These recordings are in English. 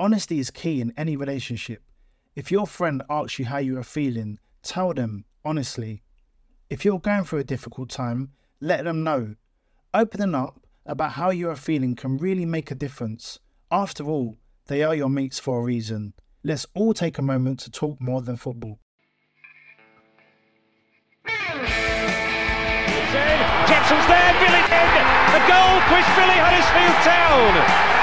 Honesty is key in any relationship. If your friend asks you how you are feeling, tell them honestly. If you're going through a difficult time, let them know. Opening up about how you are feeling can really make a difference. After all, they are your mates for a reason. Let's all take a moment to talk more than football. Jepson's there, Billy. A goal, Chris Billy, Huddersfield Town.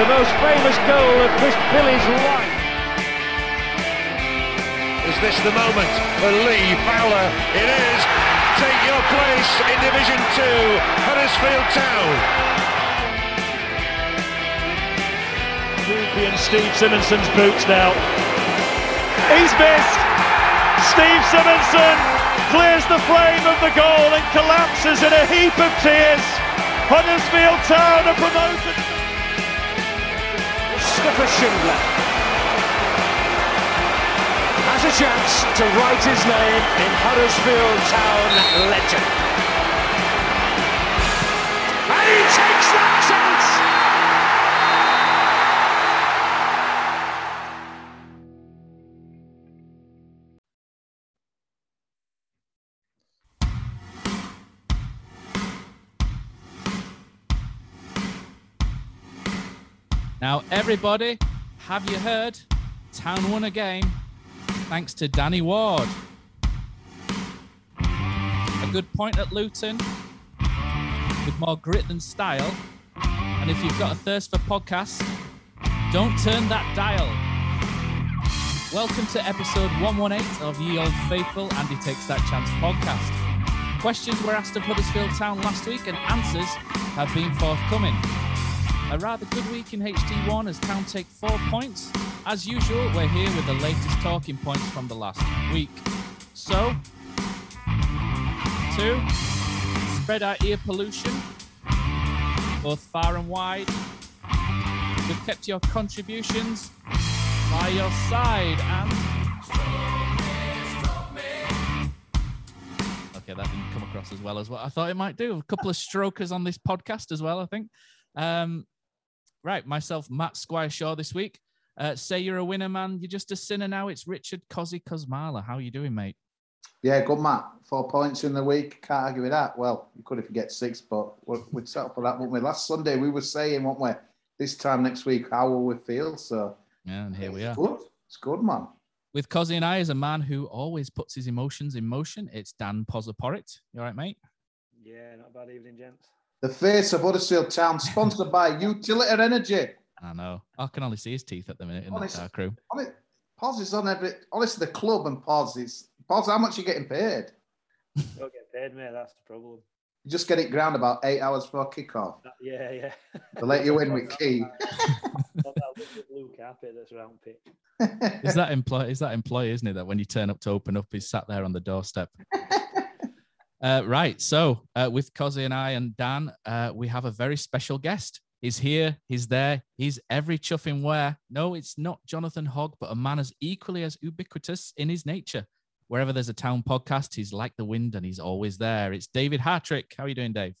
The most famous goal of Chris Billy's life. Is this the moment for Lee Fowler? It is. Take your place in Division 2, Huddersfield Town. And Steve Simonsen's boots now. He's missed. Steve Simonsen clears the frame of the goal and collapses in a heap of tears. Huddersfield Town are promoted. Mustafa Schindler has a chance to write his name in Huddersfield Town legend. And he takes that chance! Now, everybody, have you heard? Town won a game thanks to Danny Ward. A good point at Luton with more grit than style. And if you've got a thirst for podcasts, don't turn that dial. Welcome to episode 118 of Ye Old Faithful And He Takes That Chance podcast. Questions were asked of Huddersfield Town last week, and answers have been forthcoming. A rather good week in HD1 as Town take four points. As usual, we're here with the latest talking points from the last week. So, to spread our ear pollution, both far and wide. We've kept your contributions by your side and. Okay, that didn't come across as well as what I thought it might do. A couple of strokers on this podcast as well, I think. Um, right, myself, Matt Squire Shaw this week. Uh, say you're a winner, man. You're just a sinner now. It's Richard Cozzy Cosmala. How are you doing, mate? Yeah, good, Matt. Four points in the week. Can't argue with that. Well, you could if you get six, but we'd set up for that, wouldn't we? Last Sunday, we were saying, weren't we? This time next week, how will we feel? So, yeah, and here we are. Good. It's good, man. With Cozzy and I, as a man who always puts his emotions in motion, it's Dan Pozaporit. You all right, mate? Yeah, not a bad evening, gents. The face of Huddersfield Town, sponsored by Utility Energy. I know. I can only see his teeth at the minute in Honest- the dark room. Honest, Pause is on every. Honestly, the club and pause is. Pause, how much are you getting paid? Don't get paid, mate. That's the problem. You just get it ground about eight hours before kick-off. That- yeah, yeah. They let you in with key. Not that blue carpet that's around pitch. Is that employ? Is that employee? Isn't it that when you turn up to open up, he's sat there on the doorstep? uh, right. So uh, with Cozzy and I and Dan, uh, we have a very special guest. He's here. He's there. He's every chuffing where. No, it's not Jonathan Hogg, but a man as equally as ubiquitous in his nature. Wherever there's a town podcast, he's like the wind and he's always there. It's David Hartrick. How are you doing, Dave?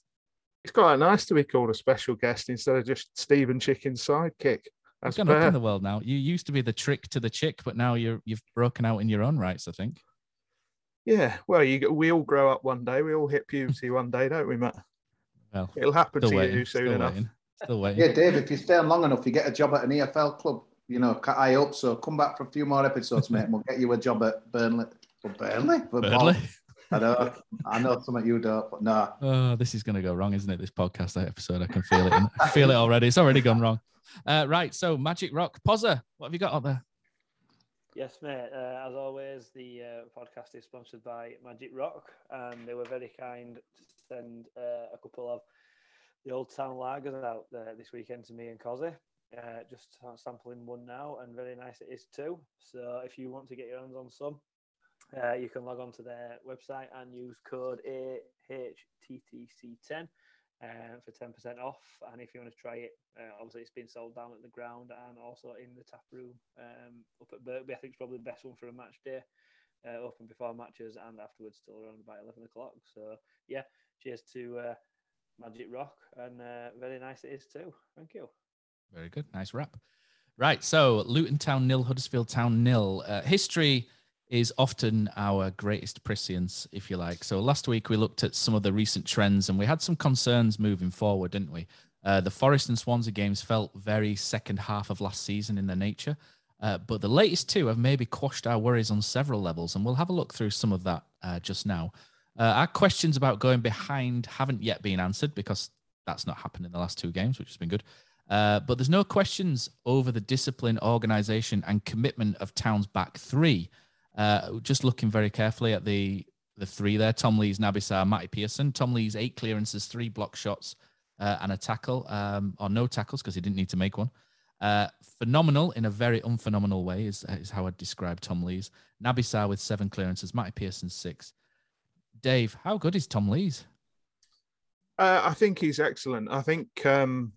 It's quite nice to be called a special guest instead of just Stephen Chicken's sidekick. That's You've gone up in the world now. You used to be the trick to the chick, but now you're you've broken out in your own rights. I think. Yeah, well, you we all grow up one day. We all hit puberty one day, don't we, Matt? Well, It'll happen to waiting. you soon still enough. waiting. Still waiting. Yeah, Dave, if you stay on long enough, you get a job at an EFL club. you know, cut eye up. So come back for a few more episodes, mate, and we'll get you a job at Burnley. For Burnley? For Burnley? I know, I know something you don't, but no. Oh, this is going to go wrong, isn't it? This podcast episode, I can feel it. I feel it already. It's already gone wrong. Uh, right. So, Magic Rock, Pozza, what have you got up there? Yes, mate. Uh, as always, the uh, podcast is sponsored by Magic Rock, and they were very kind to send uh, a couple of the Old Town lagers out there this weekend to me and Cozzy. Uh, just sampling one now, and very nice it is too. So, if you want to get your hands on some, uh, you can log on to their website and use code AHTTC10 uh, for 10% off. And if you want to try it, uh, obviously it's been sold down at the ground and also in the tap room um, up at Birkby. I think it's probably the best one for a match day. Uh, open before matches and afterwards, still around about 11 o'clock. So, yeah, cheers to uh, Magic Rock and uh, very nice it is too. Thank you. Very good. Nice wrap. Right. So, Luton Town nil, Huddersfield Town nil. Uh, history is often our greatest prescience, if you like. So last week we looked at some of the recent trends and we had some concerns moving forward, didn't we? Uh, the Forest and Swansea games felt very second half of last season in their nature. Uh, but the latest two have maybe quashed our worries on several levels, and we'll have a look through some of that uh, just now. Uh, our questions about going behind haven't yet been answered because that's not happened in the last two games, which has been good. Uh, but there's no questions over the discipline, organisation, and commitment of Town's back three. Uh, just looking very carefully at the the three there: Tom Lees, Naby Sarr, Matty Pearson. Tom Lees eight clearances, three block shots, uh, and a tackle, um, or no tackles because he didn't need to make one. Uh, phenomenal in a very unphenomenal way is, is how I'd describe Tom Lees. Naby Sarr with seven clearances, Matty Pearson six. Dave, how good is Tom Lees? Uh, I think he's excellent. I think um,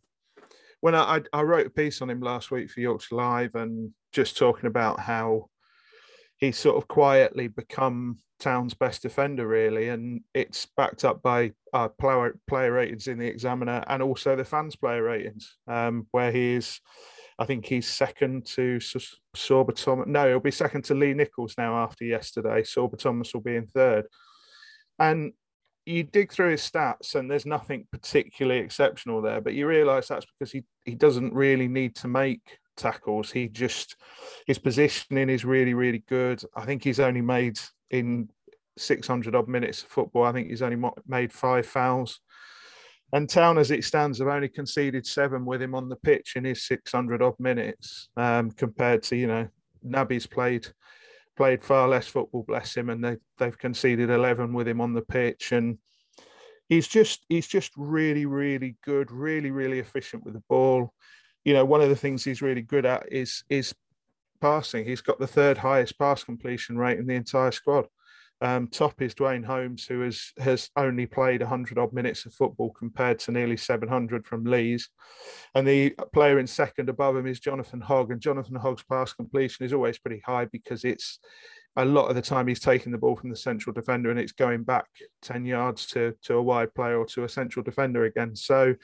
when I, I, I wrote a piece on him last week for Yorkshire Live and just talking about how he's sort of quietly become Town's best defender, really, and it's backed up by uh, player player ratings in the Examiner and also the fans' player ratings, um, where he is. I think he's second to Sorba Thomas. No, he'll be second to Lee Nicholls now after yesterday. Sorba Thomas will be in third. And you dig through his stats, and there's nothing particularly exceptional there, but you realise that's because he, he doesn't really need to make tackles. He just his positioning is really really good. I think he's only made in 600 odd minutes of football. I think he's only made five fouls. And Town, as it stands, have only conceded seven with him on the pitch in his 600 odd minutes, um, compared to you know Naby's played played far less football, bless him, and they they've conceded 11 with him on the pitch and. He's just he's just really really good, really really efficient with the ball you know, one of the things he's really good at is is passing. He's got the third highest pass completion rate in the entire squad. Um, top is Duane Holmes, who has has only played 100 odd minutes of football compared to nearly 700 from Lees. And the player in second above him is Jonathan Hogg. And Jonathan Hogg's pass completion is always pretty high because it's a lot of the time he's taking the ball from the central defender and it's going back 10 yards to, to a wide player or to a central defender again. So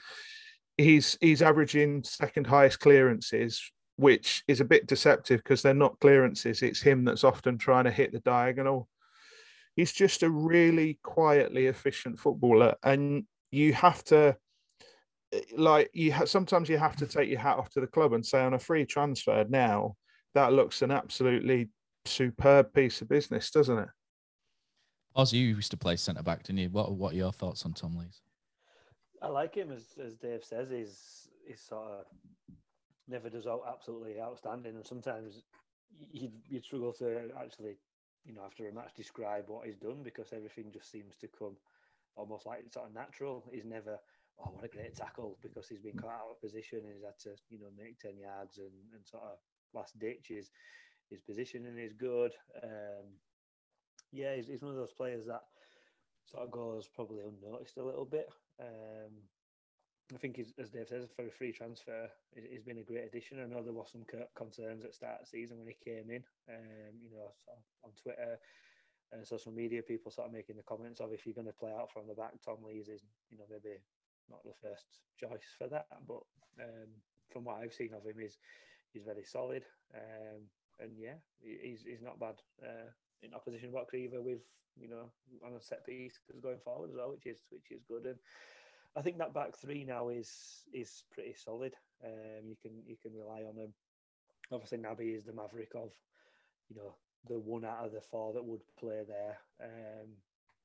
he's he's averaging second highest clearances, which is a bit deceptive because they're not clearances. It's him that's often trying to hit the diagonal. He's just a really quietly efficient footballer, and you have to like you ha- sometimes you have to take your hat off to the club and say on a free transfer now that looks an absolutely superb piece of business, doesn't it? Oz, you used to play centre back, didn't you? What what are your thoughts on Tom Lees? I like him as as Dave says. He's he's sort of never does out absolutely outstanding, and sometimes you you struggle to actually, you know, after a match describe what he's done because everything just seems to come almost like sort of natural. He's never oh what a great tackle because he's been caught out of position and he's had to you know make ten yards and, and sort of last ditch his his positioning is good. Um, yeah, he's, he's one of those players that sort of goes probably unnoticed a little bit. Um, I think, as Dave says, for a free transfer, he's been a great addition. I know there was some concerns at start of season when he came in. Um, you know, on Twitter and social media, people sort of making the comments of if you're going to play out from the back, Tom Lees is, you know, maybe not the first choice for that. But um, from what I've seen of him, he's he's very solid. Um, and yeah, he's he's not bad uh, in opposition box either with you know, on a set piece going forward as well, which is which is good. And I think that back three now is is pretty solid. Um, you can you can rely on them obviously Naby is the maverick of, you know, the one out of the four that would play there. Um,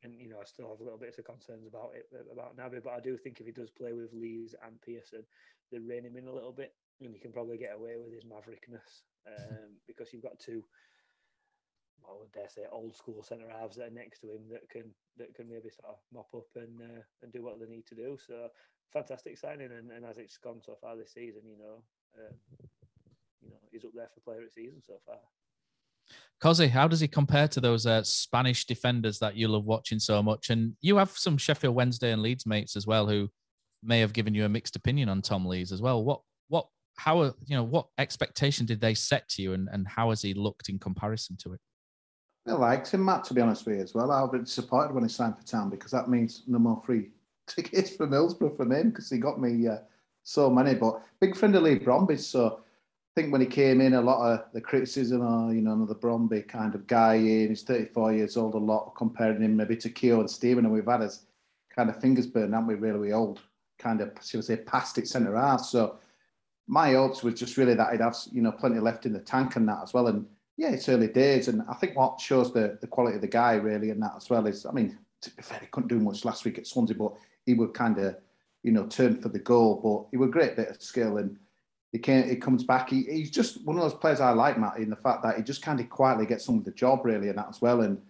and you know, I still have a little bit of concerns about it about Naby, but I do think if he does play with Lees and Pearson, they rein him in a little bit, and he can probably get away with his maverickness um, because you've got two. I dare say old school centre halves that are next to him that can that can maybe sort of mop up and uh, and do what they need to do. So fantastic signing, and, and as it's gone so far this season, you know, uh, you know, he's up there for player of the season so far. Cozzy, how does he compare to those uh, Spanish defenders that you love watching so much? And you have some Sheffield Wednesday and Leeds mates as well who may have given you a mixed opinion on Tom Lees as well. What, what, how, you know, what expectation did they set to you, and, and how has he looked in comparison to it? I liked him, Matt, to be honest with you as well. I was disappointed when he signed for Town because that means no more free tickets for Middlesbrough from him because he got me uh, so many. But big friend of Leigh Bromby's, so I think when he came in, a lot of the criticism, oh, you know, another Bromby kind of guy in, he's 34 years old, a lot comparing him maybe to Keogh and Stephen, and we've had his kind of fingers burned, haven't we, really, we old, kind of, should I say, past it centre half. So my hopes was just really that he'd have, you know, plenty left in the tank and that as well. And yeah, it's early days. And I think what shows the, the quality of the guy really and that as well is, I mean, to be fair, he couldn't do much last week at Swansea, but he would kind of, you know, turn for the goal. But he was a great bit of skill and he can he comes back. He, he's just one of those players I like, Matt, in the fact that he just kind of quietly gets on with the job, really, and that as well. And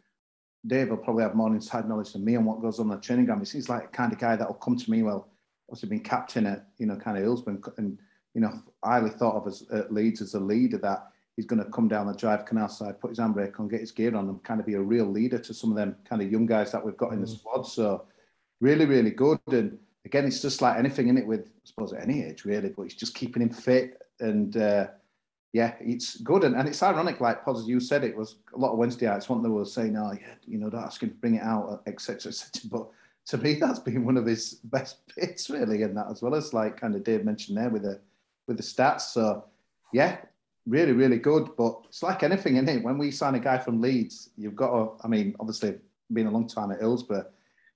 Dave will probably have more inside knowledge than me on what goes on the training ground. He seems like the kind of guy that will come to me. Well, also been captain at you know kind of Hillsborough, and you know highly thought of as at Leeds as a leader that he's going to come down the drive canal side, put his handbrake on, get his gear on, and kind of be a real leader to some of them kind of young guys that we've got in the mm. squad. So really, really good. And again, it's just like anything in it with, I suppose, at any age really, but it's just keeping him fit. And uh, yeah, it's good. And, and it's ironic, like Pos, you said, it was a lot of Wednesday nights, one they were saying, oh, yeah, you know, don't ask him to bring it out, etc., etc. But to me, that's been one of his best bits, really, in that as well as like kind of Dave mentioned there with the with the stats. So yeah, really, really good. But it's like anything in it. When we sign a guy from Leeds, you've got to. I mean, obviously, been a long time at Hillsborough,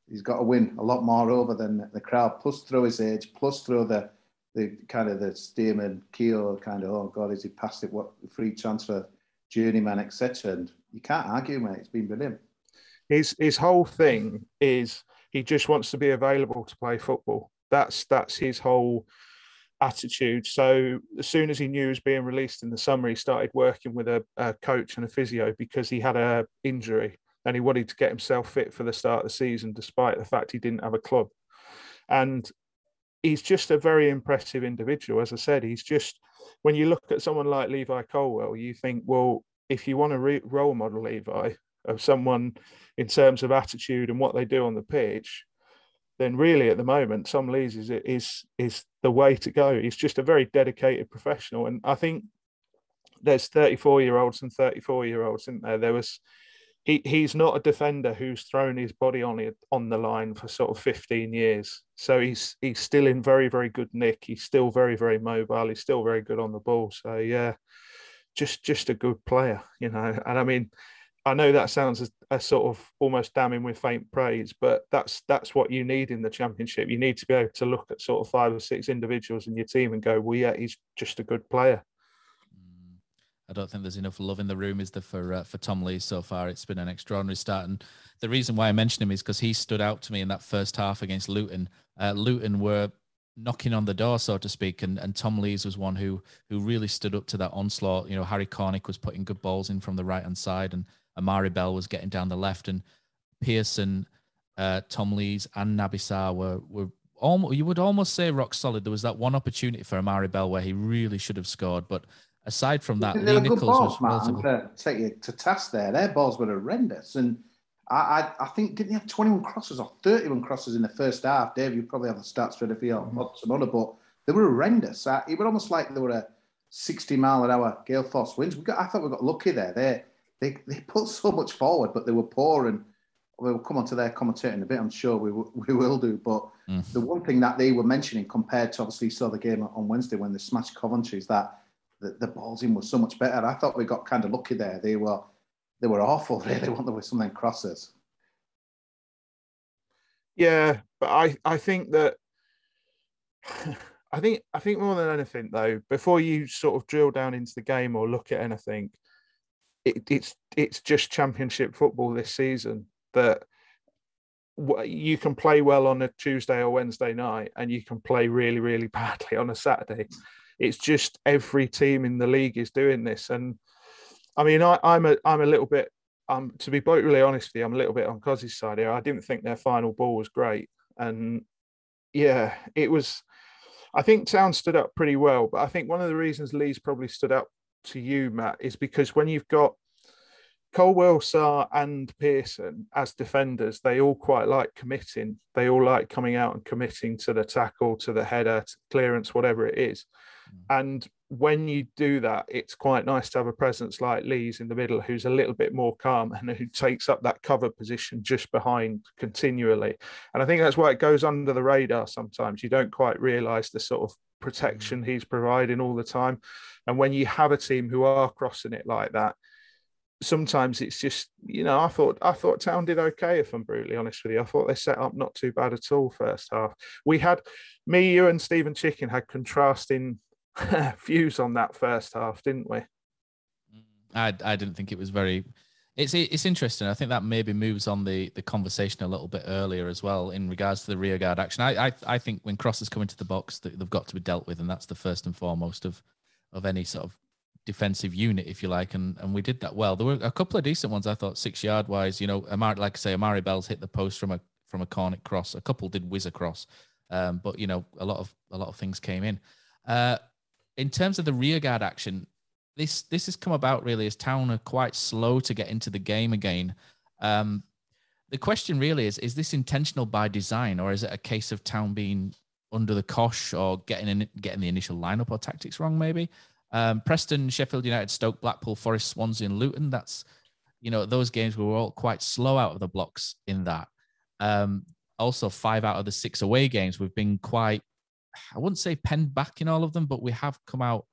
he's got to win a lot more over than the crowd. Plus, through his age, plus through the the kind of the Stearman, Keogh kind of. Oh God, is he past it? What free transfer, journeyman, etc. And you can't argue, mate. It's been brilliant. His his whole thing is he just wants to be available to play football. That's that's his whole attitude. So as soon as he knew he was being released in the summer, he started working with a, a, coach and a physio because he had a injury and he wanted to get himself fit for the start of the season, despite the fact he didn't have a club. And he's just a very impressive individual. As I said, he's just when you look at someone like Levi Colwill, you think, well, if you want to re- role model Levi of someone in terms of attitude and what they do on the pitch, then really at the moment, Tom Lees is is is the way to go. He's just a very dedicated professional, and I think there's 34 year olds and 34 year olds, isn't there? There was he he's not a defender who's thrown his body on on the line for sort of 15 years. So he's he's still in very very good nick. He's still very very mobile. He's still very good on the ball. So yeah, just just a good player, you know. And I mean I know that sounds a, a, sort of almost damning with faint praise, but that's that's what you need in the championship. You need to be able to look at sort of five or six individuals in your team and go, "Well, yeah, he's just a good player." Mm, I don't think there's enough love in the room, is there, for uh, for Tom Lee so far? It's been an extraordinary start, and the reason why I mention him is because he stood out to me in that first half against Luton. Uh, Luton were knocking on the door, so to speak, and, and Tom Lees was one who who really stood up to that onslaught. You know, Harry Cornick was putting good balls in from the right hand side, and Amari Bell was getting down the left, and Pearson, uh, Tom Lees, and Naby Sarr were were almost you would almost say rock solid. There was that one opportunity for Amari Bell where he really should have scored, but aside from that, Lee Nicholls balls, was relatively... to take you to task there. Their balls were horrendous, and I, I, I think didn't he have 21 crosses or 31 crosses in the first half? Dave, you probably have the stats ready for you mm-hmm. some other, but they were horrendous. It was almost like they were a 60 mile an hour gale force winds. We got, I thought we got lucky there. They they, they put so much forward, but they were poor. And we'll come on to their commentating in a bit, I'm sure we, we will do. But mm. the one thing that they were mentioning compared to obviously saw the game on Wednesday when they smashed Coventry is that the, the balls in was so much better. I thought we got kind of lucky there. They were they were awful, really, weren't they, with some of them crosses. Yeah, but I, I think that I think I think more than anything though, before you sort of drill down into the game or look at anything, it, it's it's just championship football this season that you can play well on a Tuesday or Wednesday night, and you can play really really badly on a Saturday. It's just every team in the league is doing this, and I mean, I, I'm a I'm a little bit. Um, to be brutally honest with you, I'm a little bit on Cozzy's side here. I didn't think their final ball was great, and yeah, it was. I think Town stood up pretty well, but I think one of the reasons Leeds probably stood up to you, Matt, is because when you've got Colwill, Sarr, and Pearson as defenders, they all quite like committing. They all like coming out and committing to the tackle, to the header, to clearance, whatever it is. Mm. And when you do that, it's quite nice to have a presence like Lees in the middle, who's a little bit more calm and who takes up that cover position just behind continually. And I think that's why it goes under the radar sometimes. You don't quite realise the sort of protection he's providing all the time. And when you have a team who are crossing it like that, sometimes it's just you know I thought I thought Town did okay if I'm brutally honest with you. I thought they set up not too bad at all first half. We had me, you, and Stephen Chicken had contrasting views on that first half, didn't we? I I didn't think it was very. It's it's interesting. I think that maybe moves on the the conversation a little bit earlier as well in regards to the rear guard action. I I, I think when crosses come into the box, they've got to be dealt with, and that's the first and foremost of of any sort of defensive unit, if you like, and and we did that well. There were a couple of decent ones, I thought, six yard wise. You know, Amari, like I say, Amari Bell's hit the post from a from a cornet cross. A couple did whiz across, um, but you know, a lot of a lot of things came in. Uh, in terms of the rearguard action, this this has come about really as Town are quite slow to get into the game again. Um, the question really is: Is this intentional by design, or is it a case of Town being under the cosh or getting in, getting the initial lineup or tactics wrong? Maybe um, Preston, Sheffield United, Stoke, Blackpool, Forest, Swansea, and Luton. That's you know those games were all quite slow out of the blocks in that. Um, also, five out of the six away games we've been quite I wouldn't say penned back in all of them, but we have come out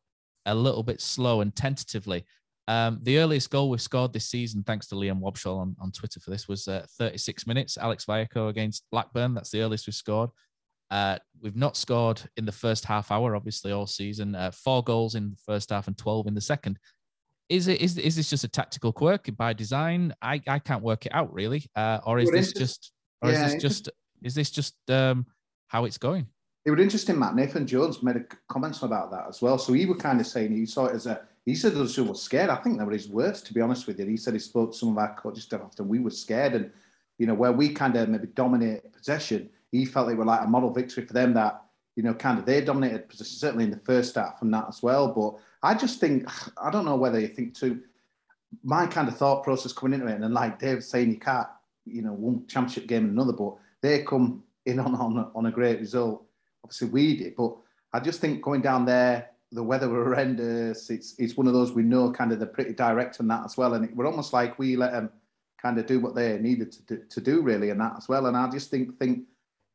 a little bit slow and tentatively. Um, the earliest goal we've scored this season, thanks to Liam Wobschall on, on Twitter for this, was uh, 36 minutes. Alex Vallejo against Blackburn. That's the earliest we've scored. Uh, we've not scored in the first half hour, obviously, all season. Uh, four goals in the first half and 12 in the second. Is it is, is this just a tactical quirk by design? I, I can't work it out really, uh, or is this just or yeah, is this just is this just um, how it's going? it was interesting, Matt. Nathan Jones made a comments about that as well. So he was kind of saying he saw it as a. He said those who were scared. I think that were his words, to be honest with you. He said he spoke to some of our coaches after we were scared, and you know where we kind of maybe dominate possession. He felt they were like a model victory for them that you know kind of they dominated position, certainly in the first half and that as well. But I just think I don't know whether you think too. My kind of thought process coming into it, and like Dave saying, you can't you know one championship game and another, but they come in on on, on a great result obviously we did, but I just think going down there, the weather were horrendous. It's it's one of those we know kind of they're pretty direct on that as well, and it, we're almost like we let them kind of do what they needed to do, to do really in that as well. And I just think think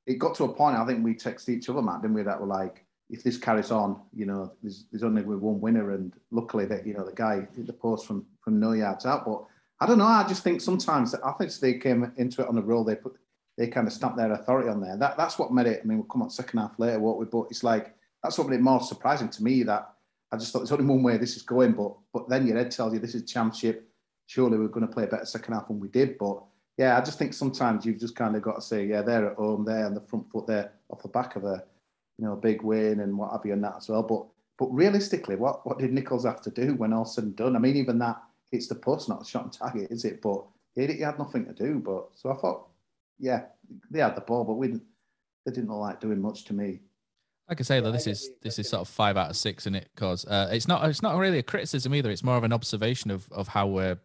it got to a point. I think we texted each other, Matt, didn't we? That were like, if this carries on, you know, there's, there's only one winner, and luckily that you know the guy hit the post from from no yards out. But I don't know. I just think sometimes I think they came into it on the roll. They put they kind of stamped their authority on there. That that's what made it. I mean, we'll come on second half later, what we but it's like that's what made it more surprising to me that I just thought there's only one way this is going, but but then your head tells you this is championship. Surely we're going to play a better second half than we did. But yeah, I just think sometimes you've just kind of got to say, yeah, they're at home, they're on the front foot, there off the back of a you know a big win and what have you and that as well. But but realistically, what what did Nicholls have to do when all said and done? I mean, even that it's the post, not the shot and target, is it? But he, he had nothing to do. But so I thought yeah, they had the ball, but we didn't, they didn't look like doing much to me. Like I say though, this is this is sort of five out of six in it because uh, it's not it's not really a criticism either. It's more of an observation of of how we're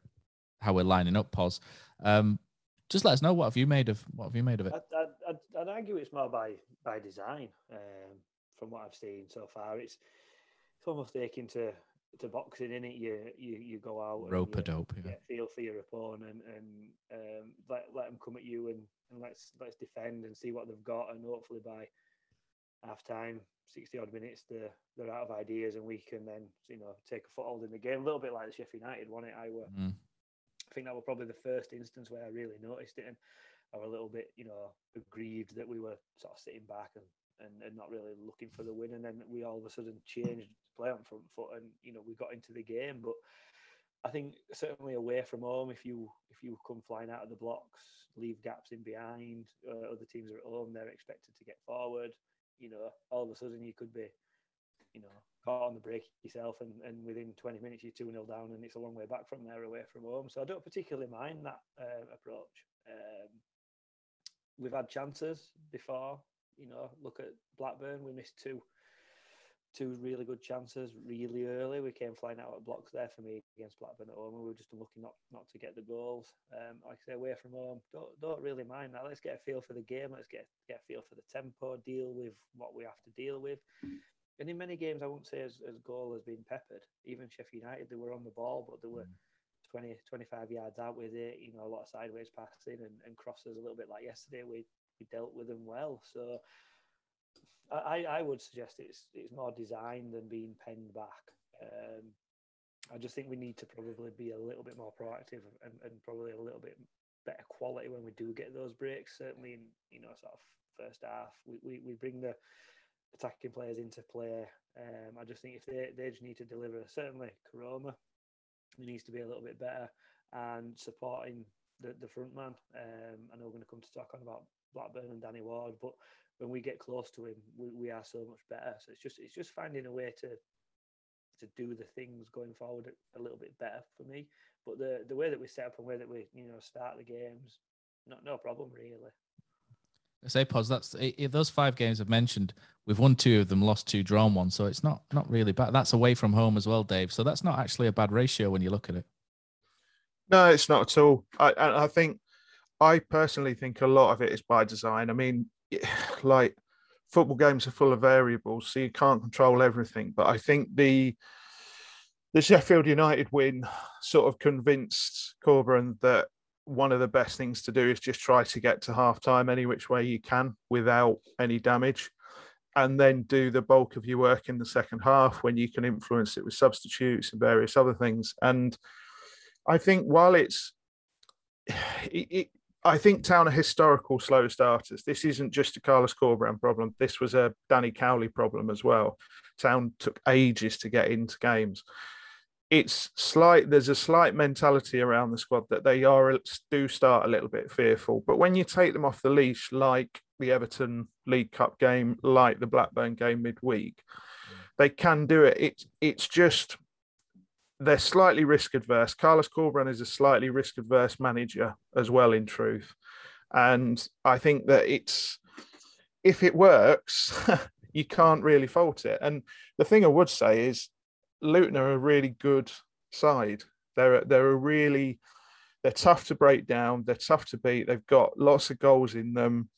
how we're lining up. Pos, um, just let us know what have you made of what have you made of it. I'd, I'd, I'd argue it's more by by design. Um, from what I've seen so far, it's it's almost taking to to boxing in it. You you you go out rope a dope, yeah. feel for your opponent and um, let let them come at you and and let's let's defend and see what they've got, and hopefully by half time, sixty odd minutes, they're they're out of ideas, and we can then you know take a foothold in the game. A little bit like the Sheffield United one. It I were. Mm. Think that was probably the first instance where I really noticed it, and I was a little bit you know aggrieved that we were sort of sitting back and and, and not really looking for the win. And then we all of a sudden changed play on front foot, and you know we got into the game. But I think certainly away from home, if you if you come flying out of the blocks, leave gaps in behind, uh, other teams are at home, they're expected to get forward. You know, all of a sudden you could be, you know, caught on the break yourself, and, and within 20 minutes you're 2 0 down, and it's a long way back from there away from home. So I don't particularly mind that uh, approach. Um, we've had chances before. You know, look at Blackburn. We missed two, two really good chances really early. We came flying out of blocks there for me against Blackburn at home. We were just unlucky not not to get the goals. Um, like I say, away from home, don't don't really mind that. Let's get a feel for the game. Let's get get a feel for the tempo. Deal with what we have to deal with. And in many games, I won't say as, as goal has been peppered. Even Sheffield United, they were on the ball, but they were. Mm 20, 25 yards out with it, you know, a lot of sideways passing and, and crosses a little bit like yesterday. We we dealt with them well. So I, I would suggest it's it's more designed than being penned back. Um, I just think we need to probably be a little bit more proactive and, and probably a little bit better quality when we do get those breaks. Certainly in you know sort of first half, we, we, we bring the attacking players into play. Um, I just think if they, they just need to deliver, certainly Koroma, he needs to be a little bit better and supporting the, the front man. Um, I know we're going to come to talk on about Blackburn and Danny Ward, but when we get close to him, we, we are so much better. So it's just it's just finding a way to to do the things going forward a little bit better for me. But the the way that we set up and way that we you know start the games, not no problem really. Say, pause. That's those five games I've mentioned, we've won two of them, lost two, drawn one. So it's not not really bad. That's away from home as well, Dave. So that's not actually a bad ratio when you look at it. No, it's not at all. I I think I personally think a lot of it is by design. I mean, like football games are full of variables, so you can't control everything. But I think the the Sheffield United win sort of convinced Corberán that one of the best things to do is just try to get to half time any which way you can without any damage and then do the bulk of your work in the second half when you can influence it with substitutes and various other things and i think while it's it, it, I think Town are historical slow starters. This isn't just a Carlos Corberán problem. This was a Danny Cowley problem as well. Town took ages to get into games it's slight there's a slight mentality around the squad that they are do start a little bit fearful. But when you take them off the leash like the everton league cup game like the blackburn game midweek they can do it. It's it's just they're slightly risk adverse. Carlos corberán is a slightly risk adverse manager as well in truth. And i think that it's if it works you can't really fault it. And the thing i would say is Luton are a really good side. They're they're a really they're tough to break down. They're tough to beat. They've got lots of goals in them.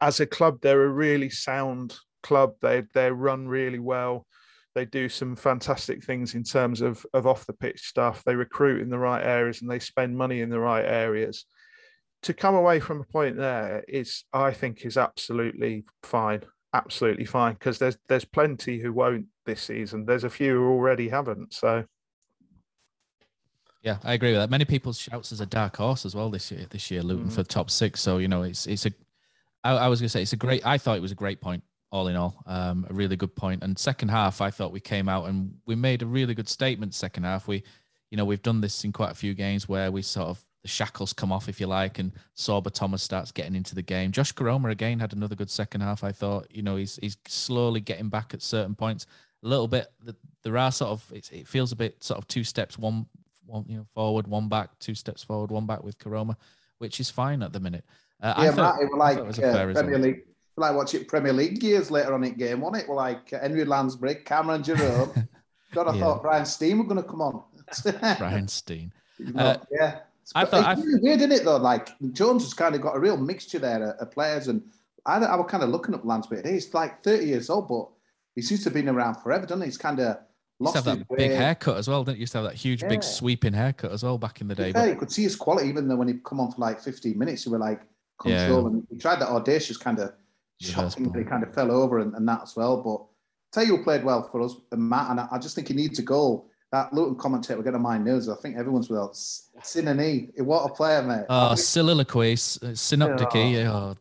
As a club, they're a really sound club. They they run really well. They do some fantastic things in terms of of off the pitch stuff. They recruit in the right areas and they spend money in the right areas. To come away from a point there is, I think, is absolutely fine absolutely fine because there's there's plenty who won't this season. There's a few who already haven't. So yeah, I agree with that. Many people shouts as a dark horse as well this year. This year, Luton mm. for top six. So you know, it's it's a. I, I was gonna say it's a great. I thought it was a great point. All in all, um, a really good point. And second half, I thought we came out and we made a really good statement. Second half, we, you know, we've done this in quite a few games where we sort of the shackles come off, if you like, and Sorba Thomas starts getting into the game. Josh Koroma again had another good second half. I thought, you know, he's he's slowly getting back at certain points. A little bit, there are sort of it feels a bit sort of two steps, one one you know forward, one back, two steps forward, one back with Koroma, which is fine at the minute. Uh, yeah, I thought, Matt, it was like it was uh, Premier League. Like watching Premier League years later on in game, wasn't it? Well, like uh, Henry Lansbury, Cameron Jerome. God, I yeah. thought Brian Stein were going to come on. Brian Stein. Uh, yeah, I thought it's weird, isn't it? Though, like Jones has kind of got a real mixture there of, players, and I, I was kind of looking up Lansbury. He's like thirty years old, but he seems to have been around forever, doesn't he? He's kind of lost have that big haircut as well, didn't you? Used to have that huge, yeah. big sweeping haircut as well back in the day. Yeah, but... you could see his quality even though when he'd come on for like fifteen minutes, he were like control, yeah. and he tried that audacious kind of shot thing, but he kind of fell over and, and that as well. But tell you who played well for us, and Matt, and I, I just think he needs a goal that Luton commentator will get on my nerves. I think everyone's without Sinani. What a player, mate. Ah, uh, oh, soliloquy, synoptic. Oh.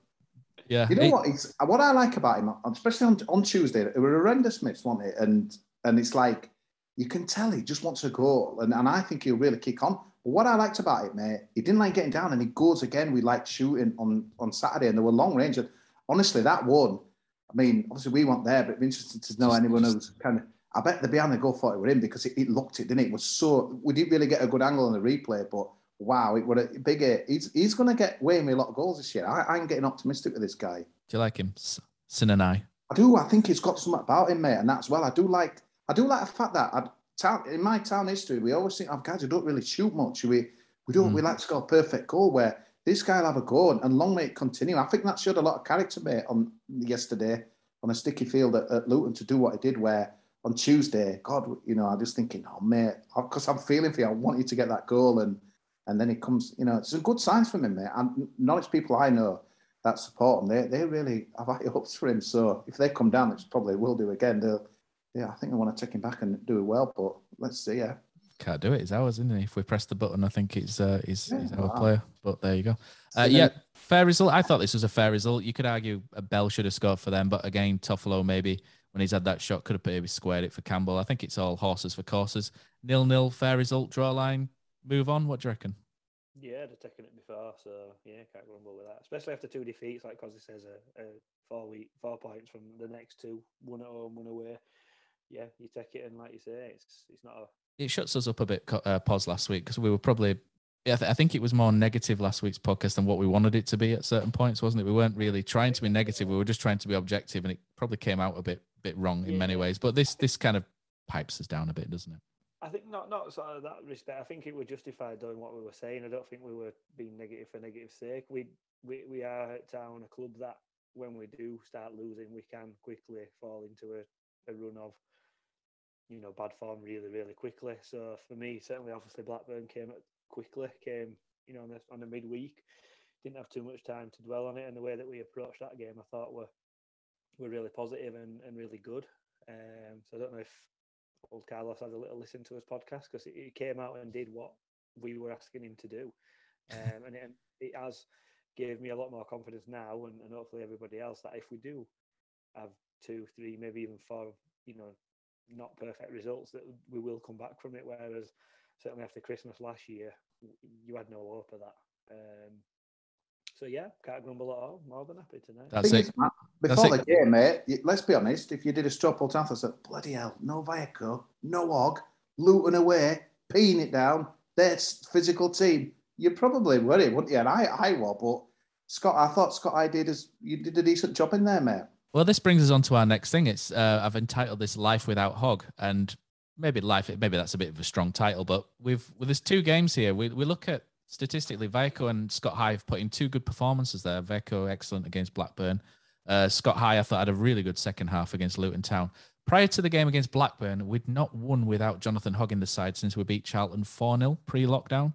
Yeah. You know He- what? It's what I like about him, especially on, on Tuesday. It were horrendous mitts, wasn't it? And and it's like you can tell he just wants a goal, and, and I think he'll really kick on. But what I liked about it, mate, he didn't like getting down, and he goes again. We like shooting on on Saturday, and there were long range. And honestly, that one. I mean, obviously we weren't there, but it'd be interesting to know anyone who's kind of. I bet the behind the goal thought it were in because it, it looked it, didn't it? It was so we didn't really get a good angle on the replay, but wow, it would a big. uh, He's he's going to get way me a lot of goals this year. I, I'm getting optimistic with this guy. Do you like him? S- Sinani. I do. I think he's got something about him, mate, and that's well. I do like. I do like the fact that I, town, in my town history, we always think of guys who don't really shoot much. We we don't. We like to score a perfect goal. Where this guy will have a go and, and long may it continue. I think that showed a lot of character, mate, on yesterday on a sticky field at, at Luton to do what he did. Where on Tuesday, God, you know, I'm just thinking, oh mate, because I'm feeling for you. I want you to get that goal, and and then it comes. You know, it's a good signs from him, mate. And knowledge people I know that support him, they they really have high hopes for him. So if they come down, it's probably will do again, they'll. Yeah, I think they want to take him back and do it well, but let's see. Yeah, Can't do it. It's ours, isn't it? If we press the button, I think it's uh, he's, Yeah, he's our wow. player. But there you go. So Uh, then- yeah, fair result. I thought this was a fair result. You could argue a Bell should have scored for them, but again, Toffolo maybe when he's had that shot could have maybe squared it for Campbell. I think it's all horses for courses. Nil nil, fair result. Draw line. Move on. What do you reckon? Yeah, they've taken it before, so yeah, can't grumble with that. Especially after two defeats, like Cosy says, a, a four week, four points from the next two, one at home, one away. Yeah, you take it, and like you say, it's it's not a It shuts us up a bit, uh, pause last week because we were probably. Yeah, I, th- I think it was more negative last week's podcast than what we wanted it to be at certain points, wasn't it? We weren't really trying to be negative; we were just trying to be objective, and it probably came out a bit bit wrong in many ways. But this this kind of pipes us down a bit, doesn't it? I think not not sort of that respect. I think it was justified doing what we were saying. I don't think we were being negative for negative sake. We we we are at town a club that when we do start losing, we can quickly fall into a, a run of you know bad form really really quickly. So for me, certainly, obviously Blackburn came quickly, came you know on the on the midweek. Didn't have too much time to dwell on it, and the way that we approached that game, I thought were were really positive and, and really good. Um, so I don't know if old Carlos had a little listen to his podcast because he came out and did what we were asking him to do, um, and it, it has gave me a lot more confidence now, and, and hopefully everybody else that if we do have two, three, maybe even four, you know, not perfect results, that we will come back from it. Whereas certainly after Christmas last year, you had no hope of that. Um, so yeah, can't grumble at all. More than happy tonight. That's Thing it. is, Matt, That's Before it. the game, mate, let's be honest. If you did a straw poll town, I said, bloody hell, no Viaco, no Og, Luton away, peeing it down, there's physical team. You're probably worry, wouldn't you? And I, I were, but Scott, I thought Scott, I did as you did a decent job in there, mate. Well, this brings us on to our next thing. It's uh, I've entitled this "Life Without Hogg," and maybe life, maybe that's a bit of a strong title, but we've well, there's two games here. We we look at statistically, Vico and Scott High have put in two good performances there. Vico excellent against Blackburn. Uh, Scott High, I thought had a really good second half against Luton Town. Prior to the game against Blackburn, we'd not won without Jonathan Hogg in the side since we beat Charlton 4 0 pre lockdown.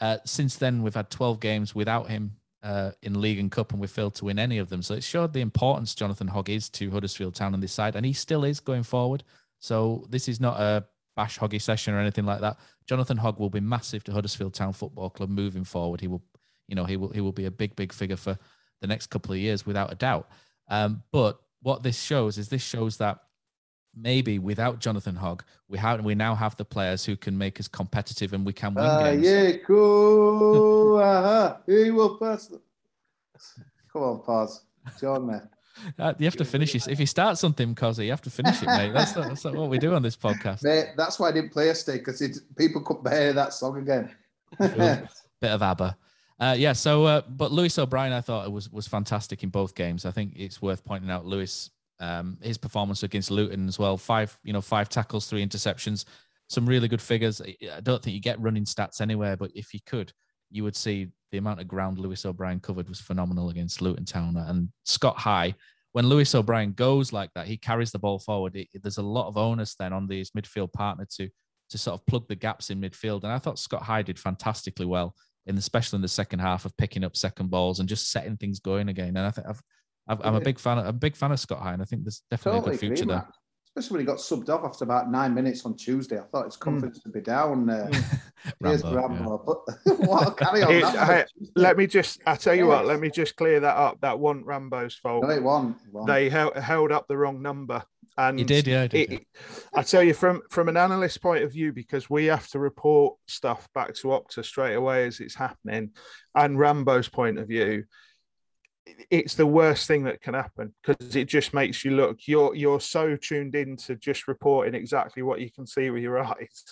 Uh, since then, we've had 12 games without him uh, in league and cup, and we failed to win any of them. So it showed the importance Jonathan Hogg is to Huddersfield Town on this side, and he still is going forward. So this is not a bash Hoggy session or anything like that. Jonathan Hogg will be massive to Huddersfield Town Football Club moving forward. He will, you know, he will he will be a big big figure for the next couple of years without a doubt. Um, but what this shows is this shows that maybe without Jonathan Hogg, we have we now have the players who can make us competitive and we can win Ah, games. yeah, cool. uh-huh. He will pass. Come on, pause. John, mate. Uh, you have to finish it. If you start something, Cozzy, you have to finish it, mate. That's, that's what we do on this podcast. Mate, that's why I didn't play a stick because people couldn't bear that song again. Bit of ABBA. Uh, yeah. So, uh, but Lewis O'Brien, I thought it was was fantastic in both games. I think it's worth pointing out Lewis, um, his performance against Luton as well. Five, you know, five tackles, three interceptions, some really good figures. I don't think you get running stats anywhere, but if you could, you would see the amount of ground Lewis O'Brien covered was phenomenal against Luton Town and Scott High. When Lewis O'Brien goes like that, he carries the ball forward. It, there's a lot of onus then on these midfield partner to to sort of plug the gaps in midfield. And I thought Scott High did fantastically well, in especially in the second half of picking up second balls and just setting things going again. And I think I've, I've, I'm a big fan. Of, I'm a big fan of Scott High, and I think there's definitely Totally a good future agree, there. Matt. Especially when he got subbed off after about nine minutes on Tuesday. I thought his confidence would be down. Uh, here's Rambo, Rambo. But what a carry on. It- that hey, let me just, I tell you what, let me just clear that up. That wasn't Rambo's fault. No, it won. It won. They held, held up the wrong number. And He did, yeah, he did, it- I tell you, from from an analyst point of view, because we have to report stuff back to Opta straight away as it's happening, and Rambo's point of view, it's the worst thing that can happen because it just makes you look. You're you're so tuned in to just reporting exactly what you can see with your eyes.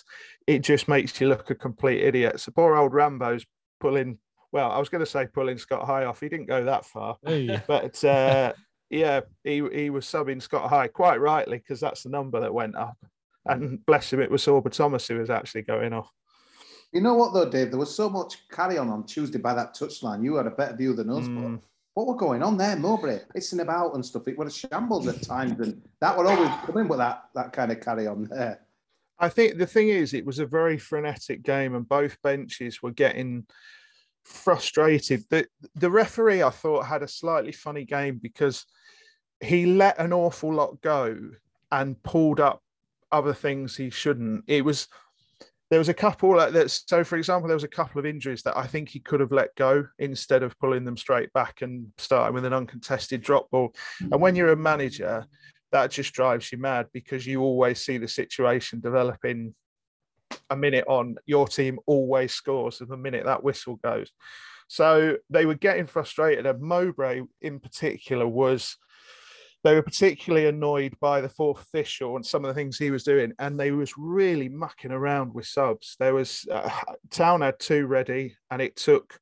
It just makes you look a complete idiot. So poor old Rambo's pulling. Well, I was going to say pulling Scott High off. He didn't go that far, Hey. but uh, yeah, he he was subbing Scott High quite rightly because that's the number that went up. And bless him, it was Sorba Thomas who was actually going off. You know what though, Dave? There was so much carry on on Tuesday by that touchline. You had a better view than us. Mm. But what were going on there, Mowbray? Pissing about and stuff. It was a shambles at times, and that would always come in with that that kind of carry on there. I think the thing is, it was a very frenetic game, and both benches were getting frustrated. The the referee, I thought, had a slightly funny game because he let an awful lot go and pulled up other things he shouldn't. It was there was a couple like that. So, for example, there was a couple of injuries that I think he could have let go instead of pulling them straight back and starting with an uncontested drop ball. And when you're a manager, that just drives you mad because you always see the situation developing a minute on. Your team always scores the minute that whistle goes. So they were getting frustrated, and Mowbray in particular was. They were particularly annoyed by the fourth official and some of the things he was doing, and they was really mucking around with subs. There was uh, Town had two ready, and it took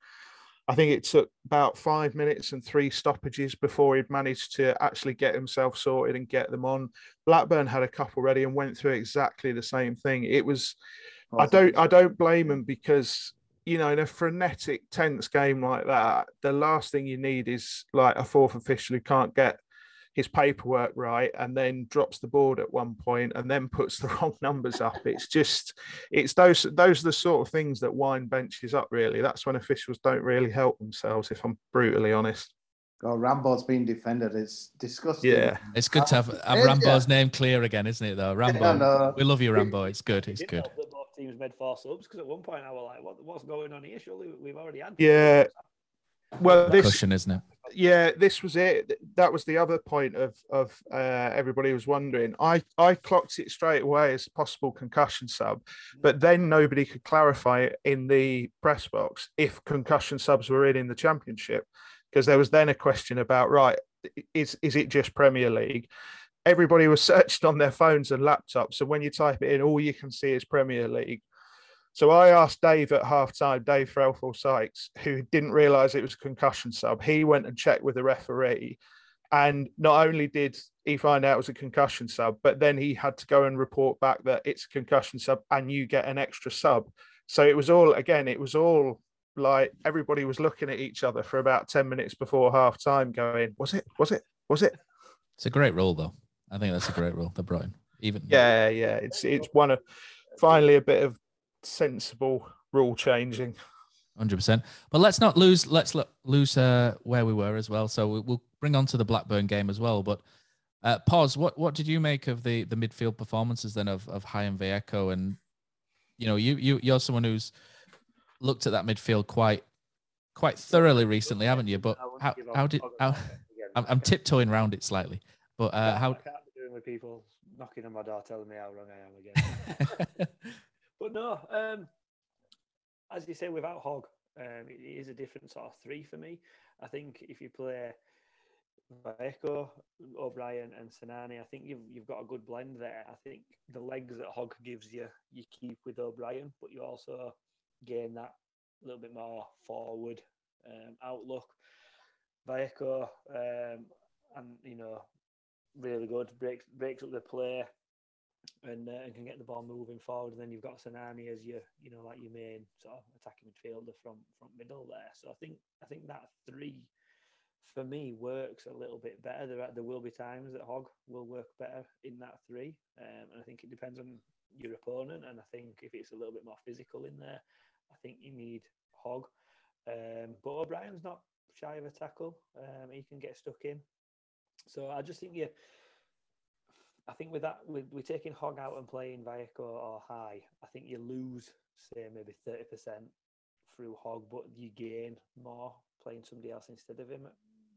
I think it took about five minutes and three stoppages before he'd managed to actually get himself sorted and get them on. Blackburn had a couple ready and went through exactly the same thing. It was, I don't, I don't blame him because you know in a frenetic, tense game like that, the last thing you need is like a fourth official who can't get his paperwork right and then drops the board at one point and then puts the wrong numbers up. It's just it's those those are the sort of things that wind benches up really. That's when officials don't really help themselves, if I'm brutally honest. Oh, Rambo's being defended. It's disgusting. Yeah. It's good to have, uh, have Yeah. Rambo's name clear again, isn't it? Though Rambo, I know. we love you, Rambo. It's good. It's Didn't good. help that both teams made four subs because at one point I was like, what, "What's going on here? Surely we've already had." Yeah. Well, this Cushion, isn't it? Yeah, this was it. That was the other point of of uh, everybody was wondering. I I clocked it straight away as possible concussion sub, but then nobody could clarify in the press box if concussion subs were in in the championship, because there was then a question about right, is is it just Premier League? Everybody was searching on their phones and laptops, so when you type it in, all you can see is Premier League. So I asked Dave at halftime, Dave Threlfall Sykes, who didn't realise it was a concussion sub. He went and checked with the referee, and not only did he find out it was a concussion sub, but then he had to go and report back that it's a concussion sub and you get an extra sub. So it was all again, it was all like everybody was looking at each other for about 10 minutes before half time, going, Was it? Was it? Was it? It's a great rule, though. I think that's a great rule. They brought in. Even Yeah, yeah. It's it's one of finally a bit of sensible rule changing. Hundred percent. But let's not lose. Let's lo- lose uh, where we were as well. So we- we'll bring on to the Blackburn game as well. But uh, pause. What what did you make of the the midfield performances then of of High and Vallejo? And you know, you you you're someone who's looked at that midfield quite quite thoroughly recently, haven't you? But how how did how. I'm, I'm tiptoeing around it slightly. But uh, I how can't be doing with people knocking on my door telling me how wrong I am again. but no, um, as you say, without Hogg, um, it is a different sort of three for me. I think if you play Vallejo, O'Brien, and Sinani, I think you've you've got a good blend there. I think the legs that Hogg gives you, you keep with O'Brien, but you also gain that little bit more forward um, outlook. Vallejo, um, and you know, really good breaks breaks up the play and, uh, and can get the ball moving forward. And then you've got Sinani as your, you know, like your main sort of attacking midfielder from from middle there. So I think I think that three for me works a little bit better. There there will be times that Hogg will work better in that three, um, and I think it depends on your opponent. And I think if it's a little bit more physical in there, I think you need Hogg. Um, but O'Brien's not shy of a tackle. Um, he can get stuck in. So I just think you I think with that, with, with taking Hogg out and playing Vallejo or High, I think you lose, say, maybe 30% through Hogg, but you gain more playing somebody else instead of him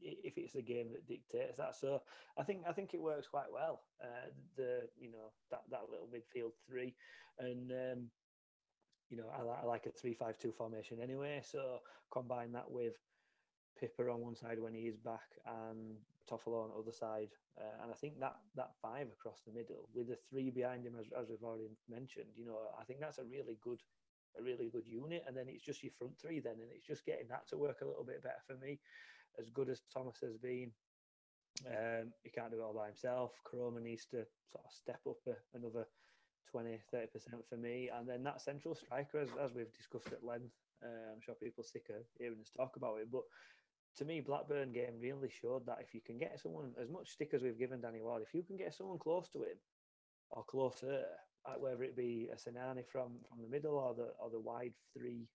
if it's a game that dictates that. So I think I think it works quite well. Uh, the you know that that little midfield three, and um, you know I, I like a three-five-two formation anyway. So combine that with Pipa on one side when he is back and Toffolo on the other side, uh, and I think that that five across the middle with the three behind him, as, as we've already mentioned, you know I think that's a really good a really good unit, and then it's just your front three then, and it's just getting that to work a little bit better for me as good as Thomas has been, um, he can't do it all by himself. Koroma needs to sort of step up a, another 20, 30% for me. And then that central striker, as, as we've discussed at length, uh, I'm sure people sick of hearing us talk about it. But to me, Blackburn game really showed that if you can get someone, as much stick as we've given Danny Ward, if you can get someone close to him or closer, whether it be a Sinani from, from the middle or the or the wide three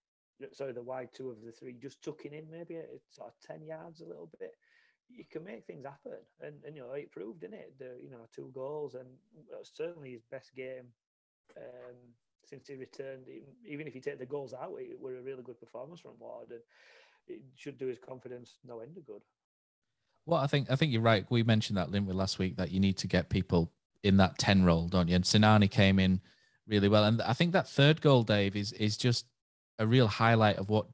sorry, the wide two of the three, just tucking in maybe sort of 10 yards a little bit, you can make things happen. And, and you know, it proved, in it? The, you know, two goals and certainly his best game um, since he returned. Even if you take the goals out, it were a really good performance from Ward and it should do his confidence no end of good. Well, I think I think you're right. We mentioned that, didn't last week, that you need to get people in that 10 role, don't you? And Sinani came in really well. And I think that third goal, Dave, is is just a real highlight of what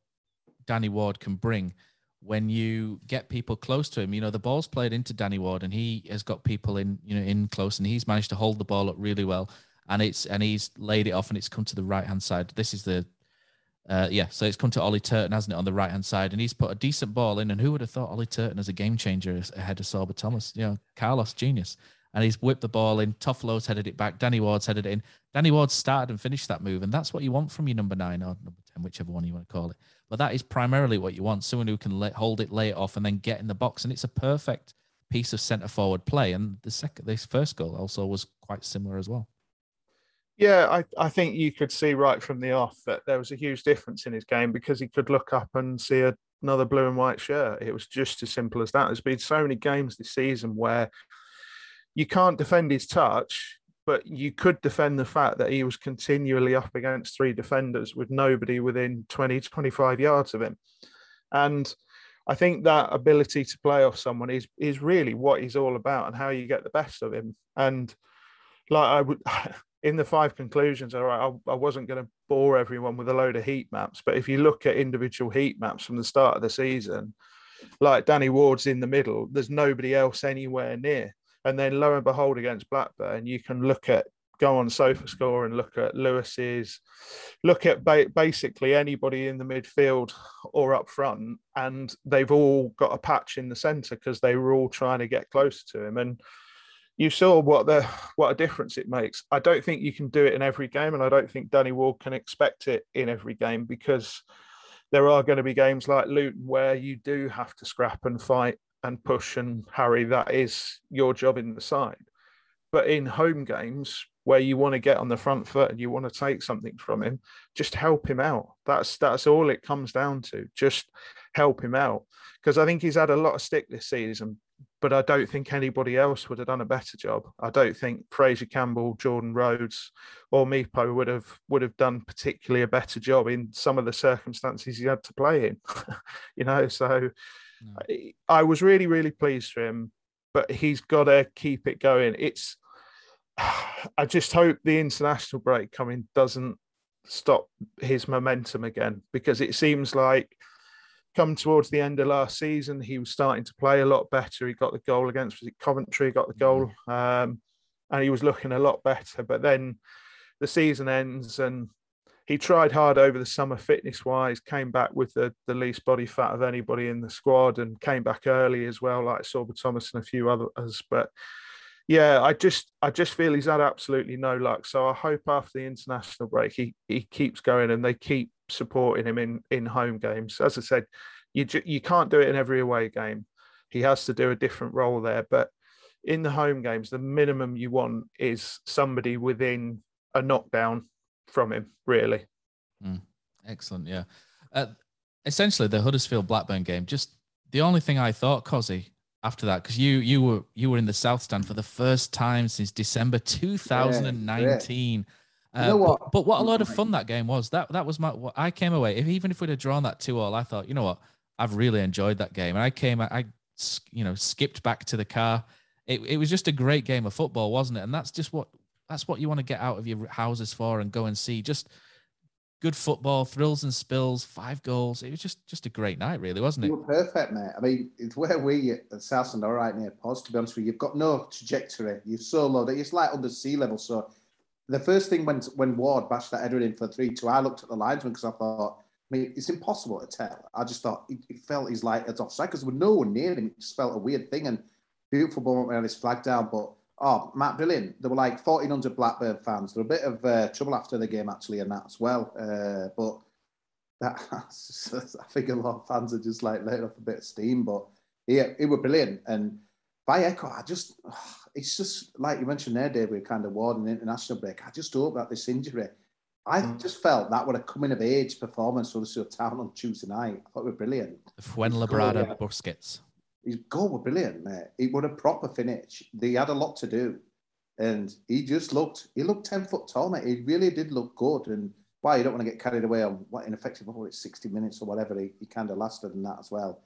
Danny Ward can bring when you get people close to him. You know, the ball's played into Danny Ward and he has got people in, you know, in close and he's managed to hold the ball up really well. And it's and he's laid it off and it's come to the right hand side. This is the uh, yeah, so it's come to Ollie Turton, hasn't it, on the right hand side, and he's put a decent ball in. And who would have thought Ollie Turton as a game changer ahead of Sorba Thomas? You know, Carlos genius and he's whipped the ball in. Toffolo's headed it back. Danny Ward's headed it in. Danny Ward started and finished that move, and that's what you want from your number nine or number ten, whichever one you want to call it. But that is primarily what you want: someone who can let, hold it, lay it off, and then get in the box. And it's a perfect piece of centre forward play. And the second, this first goal also was quite similar as well. Yeah, I, I think you could see right from the off that there was a huge difference in his game because he could look up and see another blue and white shirt. It was just as simple as that. There's been so many games this season where you can't defend his touch, but you could defend the fact that he was continually up against three defenders with nobody within 20, 25 yards of him. And I think that ability to play off someone is is really what he's all about and how you get the best of him. And like I would in the five conclusions, all right, I, I wasn't going to bore everyone with a load of heat maps, but if you look at individual heat maps from the start of the season, like Danny Ward's in the middle, there's nobody else anywhere near. And then lo and behold, against Blackburn, you can look at go on SofaScore and look at Lewis's, look at ba- basically anybody in the midfield or up front, and they've all got a patch in the centre because they were all trying to get closer to him. And you saw what the what a difference it makes. I don't think you can do it in every game, and I don't think Danny Ward can expect it in every game because there are going to be games like Luton where you do have to scrap and fight and push and harry. That is your job in the side. But in home games where you want to get on the front foot and you want to take something from him, just help him out. That's that's all it comes down to. Just help him out. Because I think he's had a lot of stick this season, but I don't think anybody else would have done a better job. I don't think Fraser Campbell, Jordan Rhodes, or Mipo would have would have done particularly a better job in some of the circumstances he had to play in. you know, so no. I was really, really pleased for him, but he's got to keep it going. It's, I just hope the international break coming doesn't stop his momentum again because it seems like come towards the end of last season he was starting to play a lot better he got the goal against coventry got the goal um, and he was looking a lot better but then the season ends and he tried hard over the summer fitness wise, came back with the, the least body fat of anybody in the squad and came back early as well, like Sorba Thomas and a few others. But yeah, I just I just feel he's had absolutely no luck. So I hope after the international break he he keeps going and they keep supporting him in in home games. As I said, you you can't do it in every away game. He has to do a different role there, but in the home games, the minimum you want is somebody within a knockdown from him, really. Mm, excellent, yeah. Uh, essentially, the Huddersfield Blackburn game, just the only thing I thought, Cozzy, after that because you you were you were in the south stand for the first time since December 2019. You know Uh, what? But, but what a lot of fun that game was. That that was my. What I came away. If even if we'd have drawn that two all, I thought, you know what, I've really enjoyed that game. And I came, I you know, skipped back to the car. It it was just a great game of football, wasn't it? And that's just what that's what you want to get out of your houses for and go and see. Just good football, thrills and spills, five goals. It was just just a great night, really, wasn't it? You were perfect, mate. I mean, it's where we at Southend are right near Pos, to be honest with you. You've got no trajectory. You're so low that it's like under sea level. So the first thing when when Ward bashed that header in for 3 2, I looked at the linesman because I thought, I mean, it's impossible to tell. I just thought it, it felt he's like it's offside because there no one near him. It just felt a weird thing. And beautiful moment when his flag down. But oh, Matt, brilliant. There were like 1,400 Blackburn fans. There were a bit of uh, trouble after the game, actually, and that as well. Uh, but that I think a lot of fans are just like letting off a bit of steam, but yeah, it was brilliant. And by echo, I just it's just like you mentioned there, Dave, with kind of Ward and international break. I just hope that this injury, I mm. just felt that would a coming of age performance for the town on Tuesday night. I thought it was brilliant. The Fuenlabrada yeah. Busquets. His goal was brilliant, mate. It was a proper finish. They had a lot to do. And he just looked, he looked 10 foot tall, mate. He really did look good. And why you don't want to get carried away on what ineffective, what it's 60 minutes or whatever, he, he kind of lasted in that as well.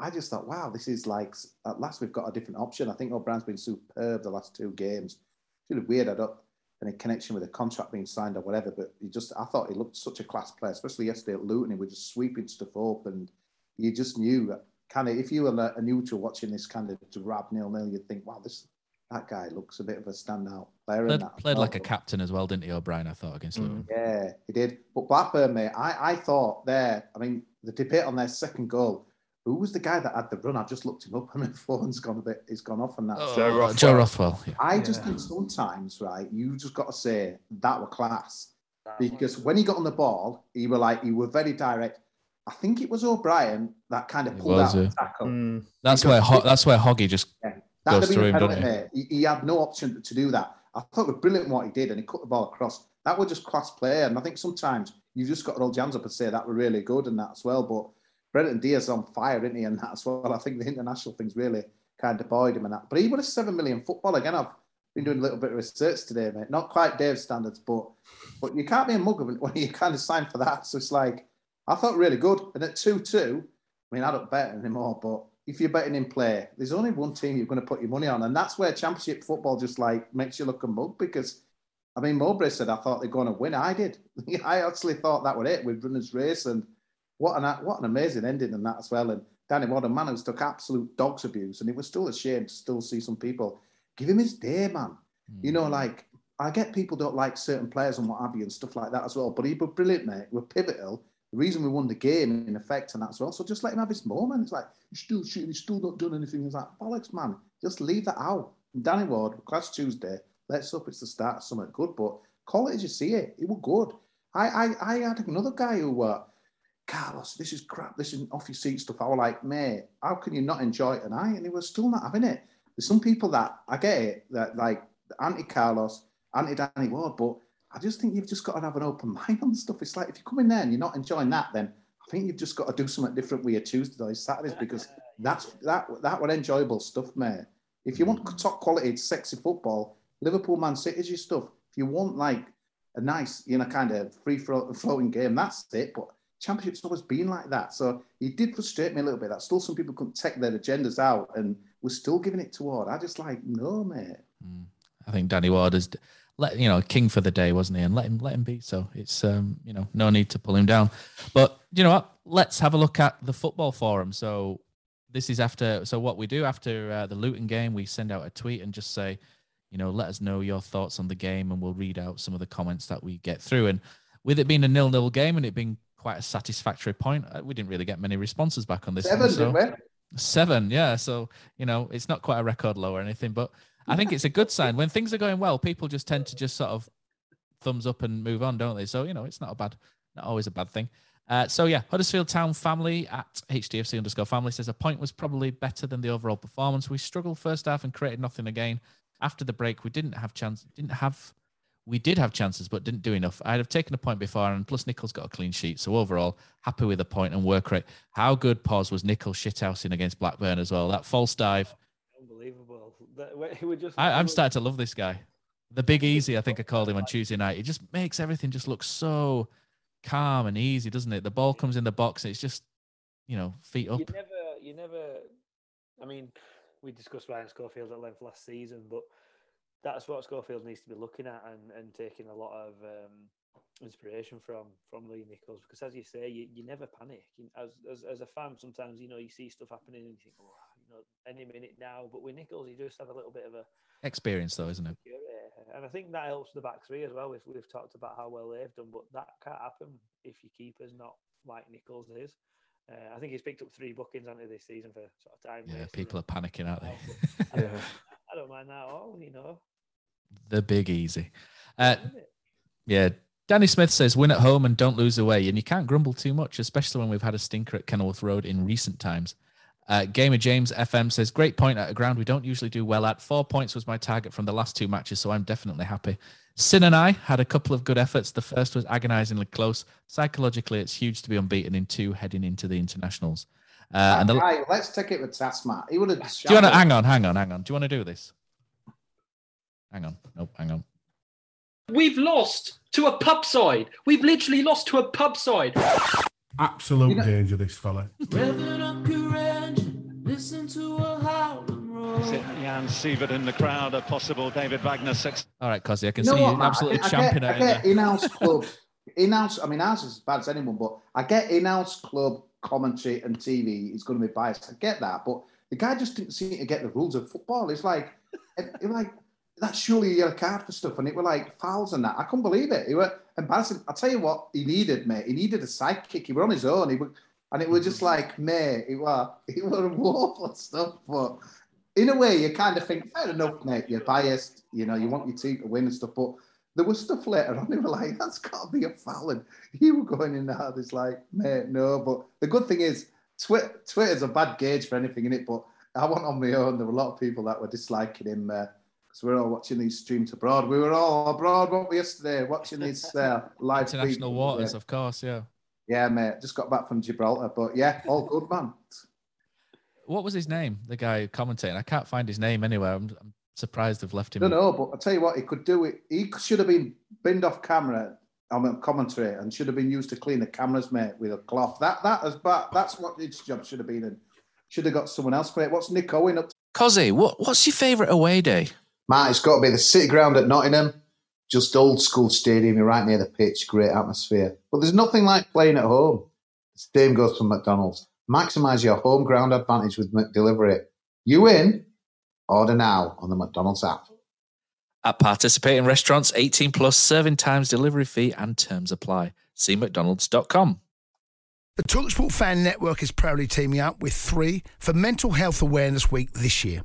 I just thought, wow, this is like, at last we've got a different option. I think O'Brien's been superb the last two games. It's really weird. I don't, any connection with a contract being signed or whatever, but he just, I thought he looked such a class player, especially yesterday at Luton. He was just sweeping stuff up and you just knew that kind of, if you were a, a neutral watching this kind of drab nil nil, you'd think, wow, this, that guy looks a bit of a standout player. Played, that played like a captain as well, didn't he, O'Brien? I thought against hmm. Luton. Yeah, he did. But Blackburn, mate, I, I thought there, I mean, the debate on their second goal, who was the guy that had the run? I just looked him up and my phone's gone a bit, he's gone off on that. Oh, Joe Rothwell. Yeah. I just think sometimes, right, you just got to say that were class. Because when he got on the ball, he were like, he were very direct. I think it was O'Brien that kind of pulled was, out yeah. the tackle. Mm. That's Because where Ho- that's where Hoggy just That'd goes have through him, doesn't he? He, he had no option to do that. I thought it was brilliant what he did, and he cut the ball across. That was just class play, and I think sometimes you just got to roll your hands up and say that were really good and that as well. But Brereton Diaz on fire, isn't he? And that as well. I think the international things really kind of buoyed him and that. But he was a seven million football again. I've been doing a little bit of research today, mate. Not quite Dave's standards, but but you can't be a mug when you kind of sign for that. So it's like I thought really good. And at two two, I mean I don't bet anymore, but if you're betting in play, there's only one team you're going to put your money on, and that's where Championship football just like makes you look a mug because. I mean, Mowbray said I thought they're going to win. I did. I actually thought that was it with runners race, and what an what an amazing ending in that as well. And Danny Ward, a man who's took absolute dogs abuse, and it was still a shame to still see some people give him his day, man. You know, like I get people don't like certain players and what have you and stuff like that as well. But he was brilliant, mate. He was pivotal. The reason we won the game in effect and that as well. So just let him have his moment. It's like he's still shooting, he's still not done anything. It's like bollocks, man. Just leave that out. And Danny Ward, class Tuesday. Let's hope it's the start of something good. But call it as you see it. It was good. I I, I had another guy who uh, Carlos, this is crap. This is off your seat stuff. I was like, mate, how can you not enjoy it tonight? And he was still not having it. There's some people that I get it that like anti Carlos, anti Danny Ward, but I just think you've just got to have an open mind on stuff. It's like if you come in there and you're not enjoying that, then I think you've just got to do something different with your Tuesdays, Saturdays, uh, because that's that that was enjoyable stuff, mate. If you want mm. top quality, sexy football, Liverpool, Man City's your stuff. If you want like a nice, you know, kind of free floating game, that's it. But Championship's always been like that. So it did frustrate me a little bit that still some people couldn't take their agendas out and we're still giving it to Ward. I just like, no, mate. I think Danny Ward is let you know king for the day, wasn't he? And let him let him be. So it's um you know no need to pull him down. But you know what? Let's have a look at the football forum. So this is after. So what we do after uh, the Luton game, we send out a tweet and just say, you know, let us know your thoughts on the game, and we'll read out some of the comments that we get through. And with it being a nil-nil game and it being quite a satisfactory point, uh, we didn't really get many responses back on this. Seven, one, so. Seven, yeah. So you know, it's not quite a record low or anything, but I think it's a good sign. When things are going well, people just tend to just sort of thumbs up and move on, don't they? So you know, it's not a bad, not always a bad thing. Uh, so yeah, Huddersfield Town family at HTFC underscore family says a point was probably better than the overall performance. We struggled first half and created nothing again. After the break, we didn't have chance, didn't have, we did have chances but didn't do enough. I'd have taken a point before, and plus Nicholls got a clean sheet. So overall, happy with the point and work rate. How good pause was Nicholls shithousing against Blackburn as well? That false dive. Unbelievable. That, were just, I, I'm starting to love this guy. The Big Easy, I think I called him on Tuesday night. He just makes everything just look so calm and easy, doesn't it? The ball comes in the box, and it's just, you know, feet up. You never, you never. I mean, we discussed Ryan Schofield at length last season, but that's what Schofield needs to be looking at and, and taking a lot of um, inspiration from from Lee Nicholls because, as you say, you, you never panic. As, as as a fan, sometimes you know you see stuff happening and you think, oh, you know, any minute now. But with Nicholls you just have a little bit of a experience, though, isn't it? And I think that helps the back three as well. We've, we've talked about how well they've done, but that can't happen if your keeper's not like Nicholls is. Uh, I think he's picked up three bookings onto this season for sort of time. Yeah, people are panicking, aren't they? I, don't, I don't mind that at all, you know. The big easy. Uh, yeah, Danny Smith says win at home and don't lose away. And you can't grumble too much, especially when we've had a stinker at Kenilworth Road in recent times. Uh, Gamer James FM says, great point at a ground we don't usually do well at. Four points was my target from the last two matches, so I'm definitely happy. Sinani had a couple of good efforts. The first was agonizingly close. Psychologically, it's huge to be unbeaten in two heading into the internationals. Uh, and the, right, let's take it with Tassmat. He would have. Do you want to hang on, hang on, hang on? Do you want to do this? Hang on. Nope, hang on. We've lost to a pub side. We've literally lost to a pub side. Absolute you know, danger, this fella. Listen to a Jan Sievert in the crowd, a possible David Wagner six. All right, Cosy, I can you see you absolutely I, I champing get, I get in-house club, in-house. I mean, ours is as bad as anyone, but I get in-house club commentary and TV is going to be biased. I get that, but the guy just didn't seem to get the rules of football. It's like, it, it like that's surely a yellow card for stuff, and it were like fouls and that. I couldn't believe it. He were embarrassing. I tell you what, he needed, mate. He needed a sidekick. He were on his own. He were, and it was just like, mate, it were, it was awful stuff. But in a way, you kind of think, fair enough, mate. You're biased. You know, you want your team to win and stuff. But there was stuff later on. They were like, that's got to be a foul. And you were going in there. It's like, mate, no. But the good thing is, Twitter, Twitter's a bad gauge for anything in it. But I went on my own. There were a lot of people that were disliking him. Uh, because we are all watching these streams abroad. We were all abroad, weren't we, yesterday, watching these uh, live international waters, of course, yeah. Yeah, mate. Just got back from Gibraltar, but yeah, all good, man. What was his name? The guy commentating. I can't find his name anywhere. I'm, I'm surprised they've left him. I don't know, but I tell you what, he could do it. He should have been binned off camera on a commentary and should have been used to clean the cameras, mate, with a cloth. That that is but that's what his job should have been. And should have got someone else for it. What's Nick Owen up? To? Cozzy, what what's your favourite away day? Matt, it's got to be the City Ground at Nottingham. Just old school stadium, you're right near the pitch, great atmosphere. But there's nothing like playing at home. The same goes for McDonald's. Maximise your home ground advantage with McDelivery. You in? Order now on the McDonald's app. At participating restaurants, 18 plus serving times, delivery fee, and terms apply. See McDonald's.com. The Talksport Fan Network is proudly teaming up with three for Mental Health Awareness Week this year.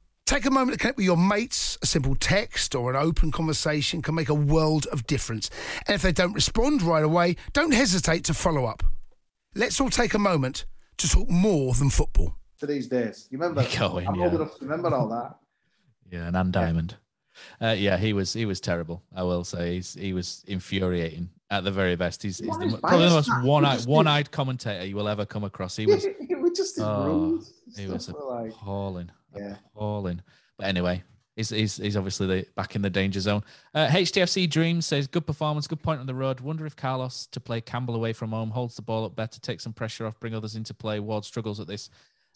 Take a moment to connect with your mates. A simple text or an open conversation can make a world of difference. And if they don't respond right away, don't hesitate to follow up. Let's all take a moment to talk more than football. To these days, you remember? Going, I'm yeah. old enough to remember all that. Yeah, and Anne Diamond. Uh, yeah, he was he was terrible. I will say he's, he was infuriating at the very best. He's, he's the, probably the most one eyed one eyed commentator you will ever come across. He was. he was just oh, he was appalling. Yeah. Appalling. But anyway, he's, he's, he's obviously the, back in the danger zone. Uh, HTFC Dreams says, good performance, good point on the road. Wonder if Carlos, to play Campbell away from home, holds the ball up better, take some pressure off, bring others into play. Ward struggles at this.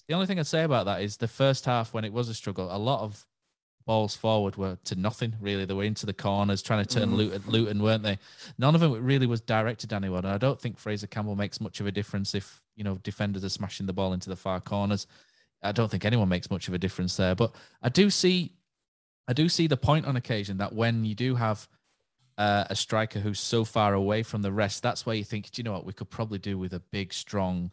The only thing I'd say about that is the first half, when it was a struggle, a lot of balls forward were to nothing, really. They were into the corners, trying to turn mm. Luton, Luton, weren't they? None of them really was directed anyone. And I don't think Fraser Campbell makes much of a difference if, you know, defenders are smashing the ball into the far corners. I don't think anyone makes much of a difference there. But I do see, I do see the point on occasion that when you do have uh, a striker who's so far away from the rest, that's where you think, do you know what, we could probably do with a big, strong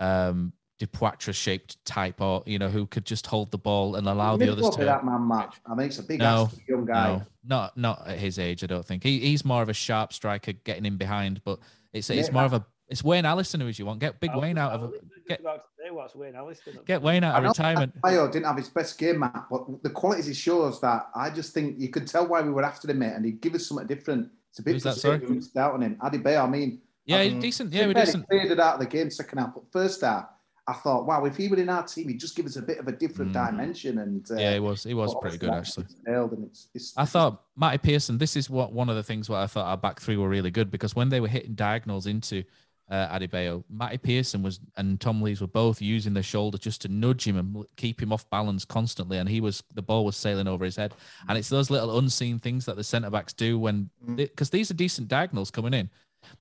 um, Depoitre shaped type, or you know, who could just hold the ball and allow the others to. that man, Matt. I mean, it's a big No, ass young guy. no, not not at his age. I don't think he, he's more of a sharp striker, getting in behind. But it's it's Yeah. more of a it's Wayne Allison who is you want. Get big Wayne out of I a, was just get about to say what's Wayne Allison. get Wayne out of know retirement. Bayo didn't have his best game, Matt, but the qualities he shows that I just think you could tell why we were after him, mate, and he'd give us something different. It's a bit Who's that, frustrating sorry? we missed out on him. Adebayo, I mean, Yeah, I he's mean, decent. Yeah, be we're decent. He faded out of the game second half, but first half, I thought, wow, if he were in our team, he'd just give us a bit of a different dimension. And uh, Mm. Yeah, he was. He was pretty good actually. failed, and it's, it's, I thought Matty Pearson. This is what one of the things where I thought our back three were really good because when they were hitting diagonals into uh, Adebayo, Matty Pearson was and Tom Lees were both using their shoulder just to nudge him and keep him off balance constantly, and he was the ball was sailing over his head. And it's those little unseen things that the centre backs do when because these are decent diagonals coming in,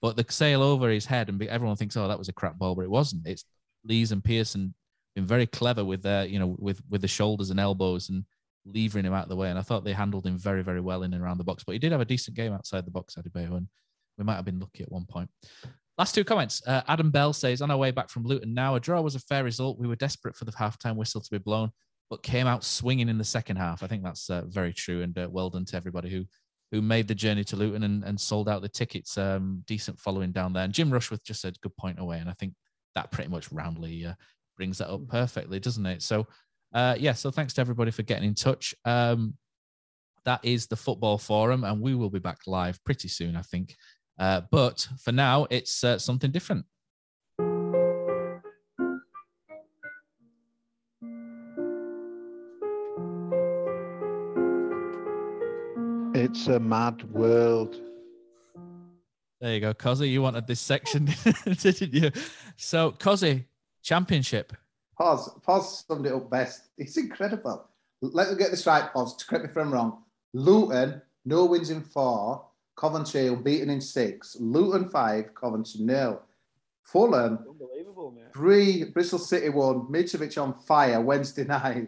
but the sail over his head and be, everyone thinks, oh, that was a crap ball, but it wasn't. It's Lees and Pearson been very clever with their you know with with the shoulders and elbows and levering him out of the way. And I thought they handled him very, very well in and around the box. But he did have a decent game outside the box, Adebayo, and we might have been lucky at one point. Last two comments. Uh, Adam Bell says, on our way back from Luton now, a draw was a fair result. We were desperate for the halftime whistle to be blown, but came out swinging in the second half. I think that's uh, very true. And uh, well done to everybody who who made the journey to Luton and, and sold out the tickets. Um, decent following down there. And Jim Rushworth just said, good point away. And I think that pretty much roundly uh, brings that up perfectly, doesn't it? So, uh, yeah, so thanks to everybody for getting in touch. Um, that is the football forum, and we will be back live pretty soon, I think. Uh, but for now, it's uh, something different. It's a mad world. There you go, Cozzy. You wanted this section, didn't you? So, Cozzy, championship. Pause. Pause summed it up best. It's incredible. Let me get this right, Pause. To correct me if I'm wrong. Luton, no wins in four. Coventry unbeaten in six. Luton five, Coventry nil. Fulham Unbelievable, mate. three. Bristol City one. Mitrovic on fire Wednesday night.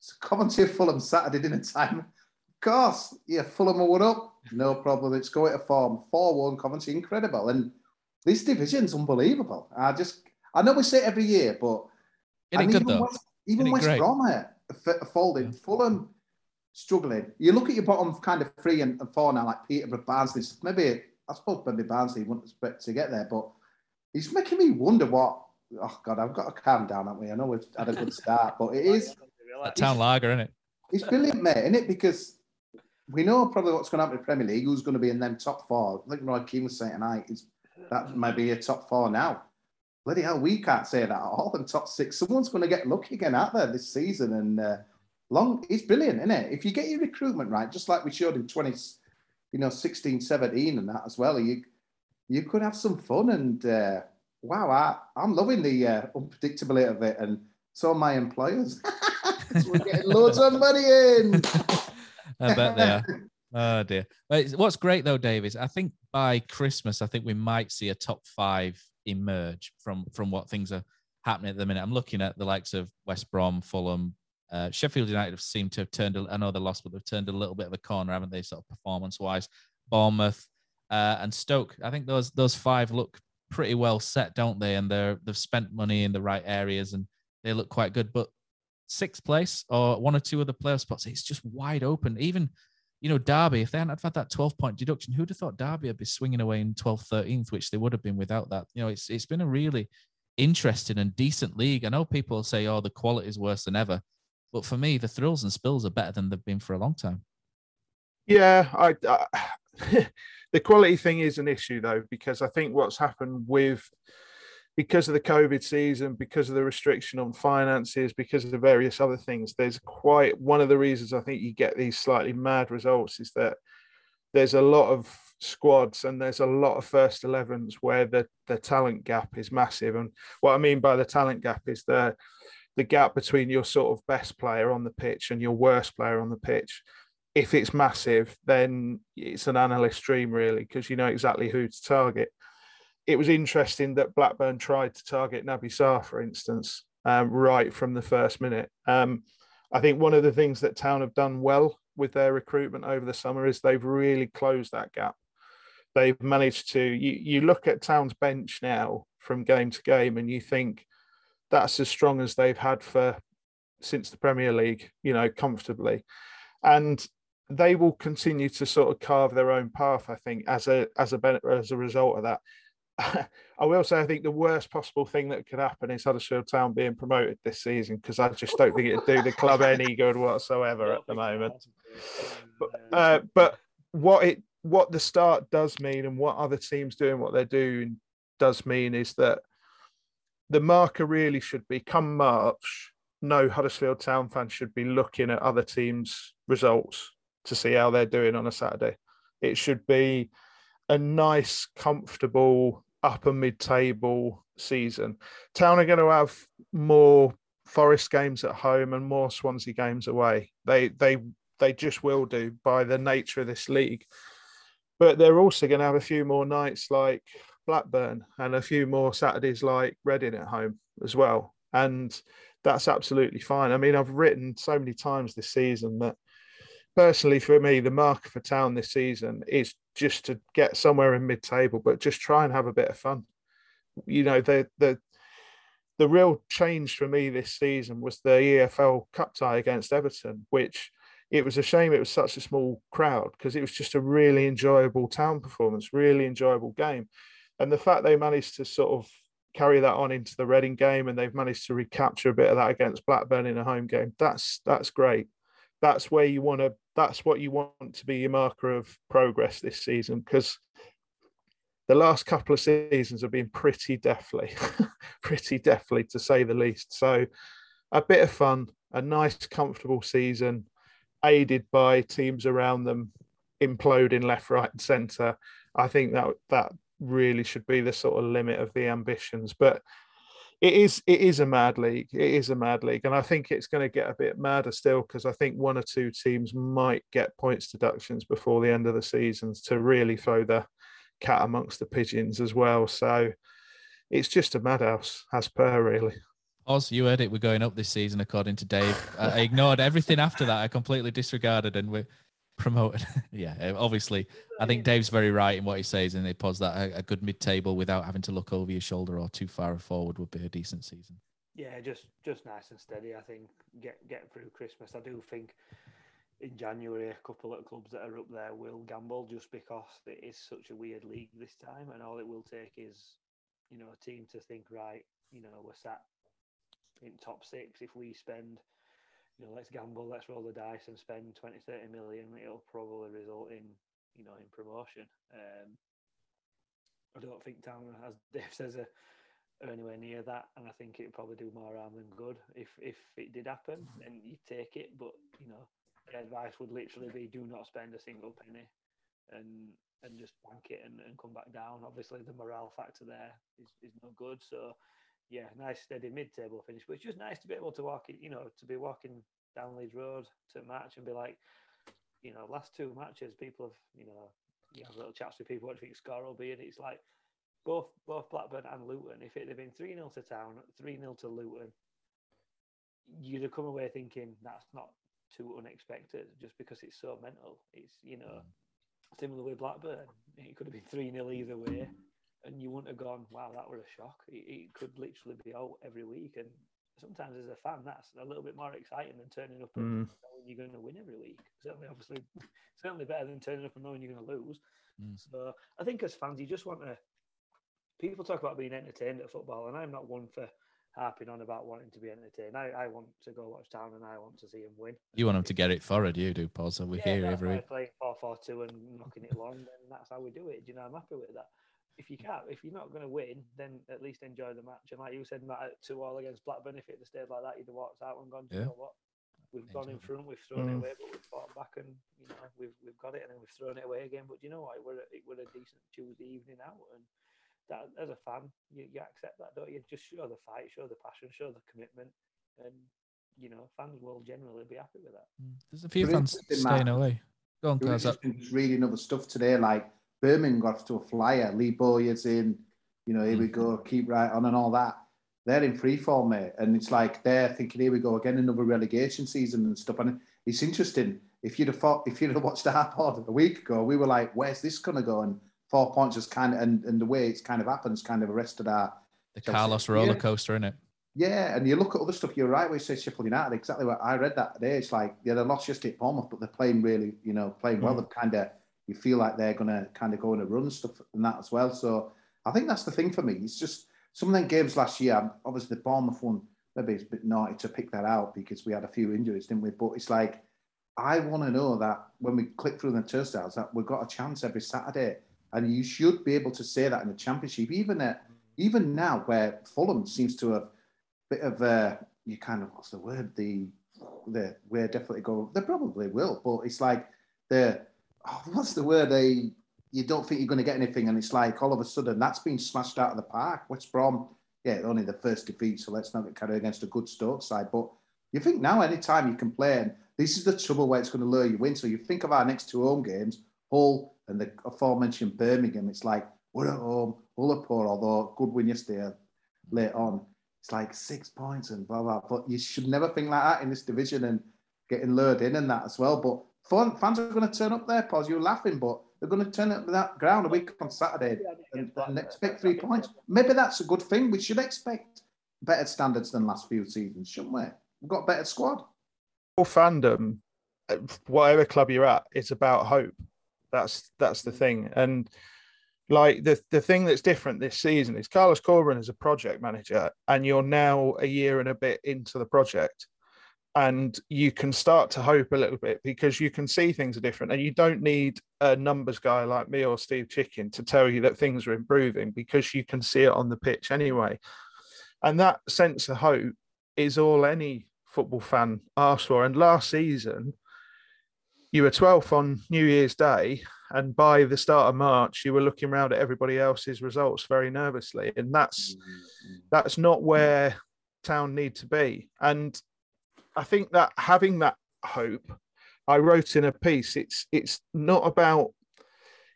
So Coventry Fulham Saturday dinner time. Of course, yeah, Fulham are one up. No problem. It's going to form. 4 1 Coventry. Incredible. And this division's unbelievable. I just, I know we say it every year, but Isn't it and good, even though? West, even Isn't it West great? Brom are f- folding. Fulham struggling. You look at your bottom kind of three and, and four now, like Peterborough, Barnsley. Maybe I suppose maybe Barnsley wouldn't expect to get there, but he's making me wonder what. Oh God, I've got to calm down, haven't we? I know we've had a good start, but it is a town lager, isn't it? it's brilliant, mate, isn't it? Because we know probably what's going to happen in the Premier League. Who's going to be in them top four? I think Roy Keane was saying tonight is that might be a top four now. Bloody hell, we can't say that at all. And top six, someone's going to get lucky again out there this season. And uh, long, it's brilliant, isn't it? If you get your recruitment right, just like we showed in 20, you know, 16, 17 and that as well, you you could have some fun. And uh, wow, I, I'm loving the uh, unpredictability of it. And so my employers. We're getting loads of money in. I bet they are. Oh dear. What's great though, Dave, is I think by Christmas, I think we might see a top five emerge from from what things are happening at the minute. I'm looking at the likes of West Brom, Fulham, uh, Sheffield United have seemed to have turned. A, I know they lost, but they've turned a little bit of a corner, haven't they? Sort of performance wise. Bournemouth uh, and Stoke. I think those those five look pretty well set, don't they? And they're they've spent money in the right areas and they look quite good. But sixth place or one or two other playoff spots, it's just wide open. Even, you know, Derby, if they hadn't had that 12 point deduction, who'd have thought Derby would be swinging away in 12th, 13th, which they would have been without that? You know, it's it's been a really interesting and decent league. I know people say, oh, the quality is worse than ever. But for me, the thrills and spills are better than they've been for a long time. Yeah, I, I the quality thing is an issue though because I think what's happened with because of the COVID season, because of the restriction on finances, because of the various other things, there's quite one of the reasons I think you get these slightly mad results is that there's a lot of squads and there's a lot of first 11s where the, the talent gap is massive. And what I mean by the talent gap is the the gap between your sort of best player on the pitch and your worst player on the pitch if it's massive, then it's an analyst dream, really, because you know exactly who to target. It was interesting that Blackburn tried to target Naby Sarr, for instance, um, right from the first minute. Um, I think one of the things that Town have done well with their recruitment over the summer is they've really closed that gap. They've managed to. You, you look at Town's bench now from game to game, and you think that's as strong as they've had for since the Premier League, you know, comfortably. And they will continue to sort of carve their own path, I think, as a as a as a result of that. I will say, I think the worst possible thing that could happen is Huddersfield Town being promoted this season because I just don't think it'd do the club any good whatsoever at the moment. But, uh, but what it what the start does mean and what other teams doing what they're doing does mean is that the marker really should be come March. No Huddersfield Town fans should be looking at other teams' results to see how they're doing on a Saturday. It should be a nice, comfortable upper mid-table season. Town are going to have more Forest games at home and more Swansea games away. They they they just will do by the nature of this league. But they're also going to have a few more nights like Blackburn and a few more Saturdays like Reading at home as well. And that's absolutely fine. I mean, I've written so many times this season that personally for me, the marker for town this season is just to get somewhere in mid-table, but just try and have a bit of fun. You know, the the the real change for me this season was the EFL Cup tie against Everton, which it was a shame it was such a small crowd because it was just a really enjoyable town performance, really enjoyable game. And the fact they managed to sort of carry that on into the Reading game and they've managed to recapture a bit of that against Blackburn in a home game, that's that's great. That's where you want to that's what you want to be your marker of progress this season because the last couple of seasons have been pretty deathly, pretty deathly to say the least. So, a bit of fun, a nice, comfortable season, aided by teams around them imploding left, right, and centre. I think that that really should be the sort of limit of the ambitions. But it is it is a mad league. It is a mad league, and I think it's going to get a bit madder still because I think one or two teams might get points deductions before the end of the seasons to really throw the cat amongst the pigeons as well. So it's just a madhouse, as per really. Oz, you heard it. We're going up this season, according to Dave. I ignored everything after that. I completely disregarded, and we're promoted. yeah, uh, obviously, I think Dave's very right in what he says, and he pos that a, a good mid-table without having to look over your shoulder or too far forward would be a decent season. Yeah, just just nice and steady. I think get get through Christmas. I do think in January a couple of clubs that are up there will gamble just because it is such a weird league this time, and all it will take is you know a team to think right. You know we're sat in top six if we spend you know, let's gamble, let's roll the dice and spend 20, 30 million, it'll probably result in, you know, in promotion. Um, I don't think Town, as Dave says, are, are anywhere near that, and I think it'd probably do more harm than good. If if it did happen, then you take it. But you know, the advice would literally be: do not spend a single penny, and and just bank it and, and come back down. Obviously, the morale factor there is, is no good. So yeah, nice steady mid-table finish. But it's just nice to be able to walk, it, you know, to be walking down Leeds Road to match and be like, you know, last two matches, people have, you know, you have little chats with people what do you think score will be, and it's like both both Blackburn and Luton. If it had been three 0 to Town, three 0 to Luton, you'd have come away thinking that's not too unexpected, just because it's so mental. It's you know, mm. similar with Blackburn, it could have been three 0 either way and you wouldn't have gone, wow, that was a shock. It, it, could literally be out every week. And sometimes as a fan, that's a little bit more exciting than turning up and mm. knowing you're going to win every week. Certainly, obviously, certainly better than turning up and knowing you're going to lose. Mm. So I think as fans, you just want to. People talk about being entertained at football, and I'm not one for harping on about wanting to be entertained. I, I want to go watch Town and I want to see them win. You want them to get it forward, you do, Paul. So we yeah, hear every. Playing 4 4 2 and knocking it long, then that's how we do it. Do you know, I'm happy with that if you can't, if you're not going to win, then at least enjoy the match. And like you said, Matt, two all against Blackburn, if it had stayed like that, you'd have walked out and gone, you know what? We've gone in front, we've thrown mm. it away, but we've fought back, and you know we've we've got it, and then we've thrown it away again. But you know what? It were it were a decent Tuesday evening out, and that as a fan, you, you accept that, don't you? Just show the fight, show the passion, show the commitment, and you know fans will generally be happy with that. Mm. There's a few fans staying away. Go on, Cause just reading other stuff today, like Birmingham got off to a flyer. Lee Bowyer's in, you know, here we go, mm-hmm. keep right on and all that. They're in free fall, mate. And it's like they're thinking, here we go again, another relegation season and stuff. And it's interesting. If you'd have thought, if you'd have watched the pod a week ago, we were like, where's this going to go? And four points just kind of, and, and the way it's kind of happens kind of arrested our. The Carlos roller coaster, in it? Yeah, and you look at other stuff. You're right. We say Sheffield United. Exactly what I read that today. It's like yeah, they lost just at Bournemouth, but they're playing really, you know, playing well. Mm. They've kind of you feel like they're gonna kind of go on a run and stuff and that as well. So I think that's the thing for me. It's just some of them games last year. Obviously, the Bournemouth one. Maybe it's a bit naughty to pick that out because we had a few injuries, didn't we? But it's like I want to know that when we click through the turnstiles, that we've got a chance every Saturday, and you should be able to say that in the Championship, even at even now where Fulham seems to have a bit of a you kind of what's the word the the we're definitely go they probably will, but it's like the oh, what's the word they you don't think you're going to get anything, and it's like all of a sudden that's been smashed out of the park. West Brom, yeah, only the first defeat, so let's not get carried against a good Stoke side, but. You think now, anytime you can play, and this is the trouble where it's going to lure you in. So you think of our next two home games, Hull and the aforementioned Birmingham. It's like we're at home, Hull are poor, although good win yesterday late on. It's like six points and blah blah. But you should never think like that in this division and getting lured in and that as well. But fun, fans are going to turn up there, pause. You're laughing, but they're going to turn up that ground a week on Saturday and, and expect three points. Maybe that's a good thing. We should expect better standards than last few seasons, shouldn't we? We've got a better squad. All fandom, uh, whatever club you're at, it's about hope. That's that's the thing. And like the the thing that's different this season is Carlos Corberán is a project manager, and you're now a year and a bit into the project. And you can start to hope a little bit because you can see things are different, and you don't need a numbers guy like me or Steve Chicken to tell you that things are improving because you can see it on the pitch anyway. And that sense of hope is all any football fan asks for. And last season, you were 12th on New Year's Day, and by the start of March, you were looking around at everybody else's results very nervously. And that's mm-hmm. that's not where town need to be. And I think that having that hope, I wrote in a piece, it's it's not about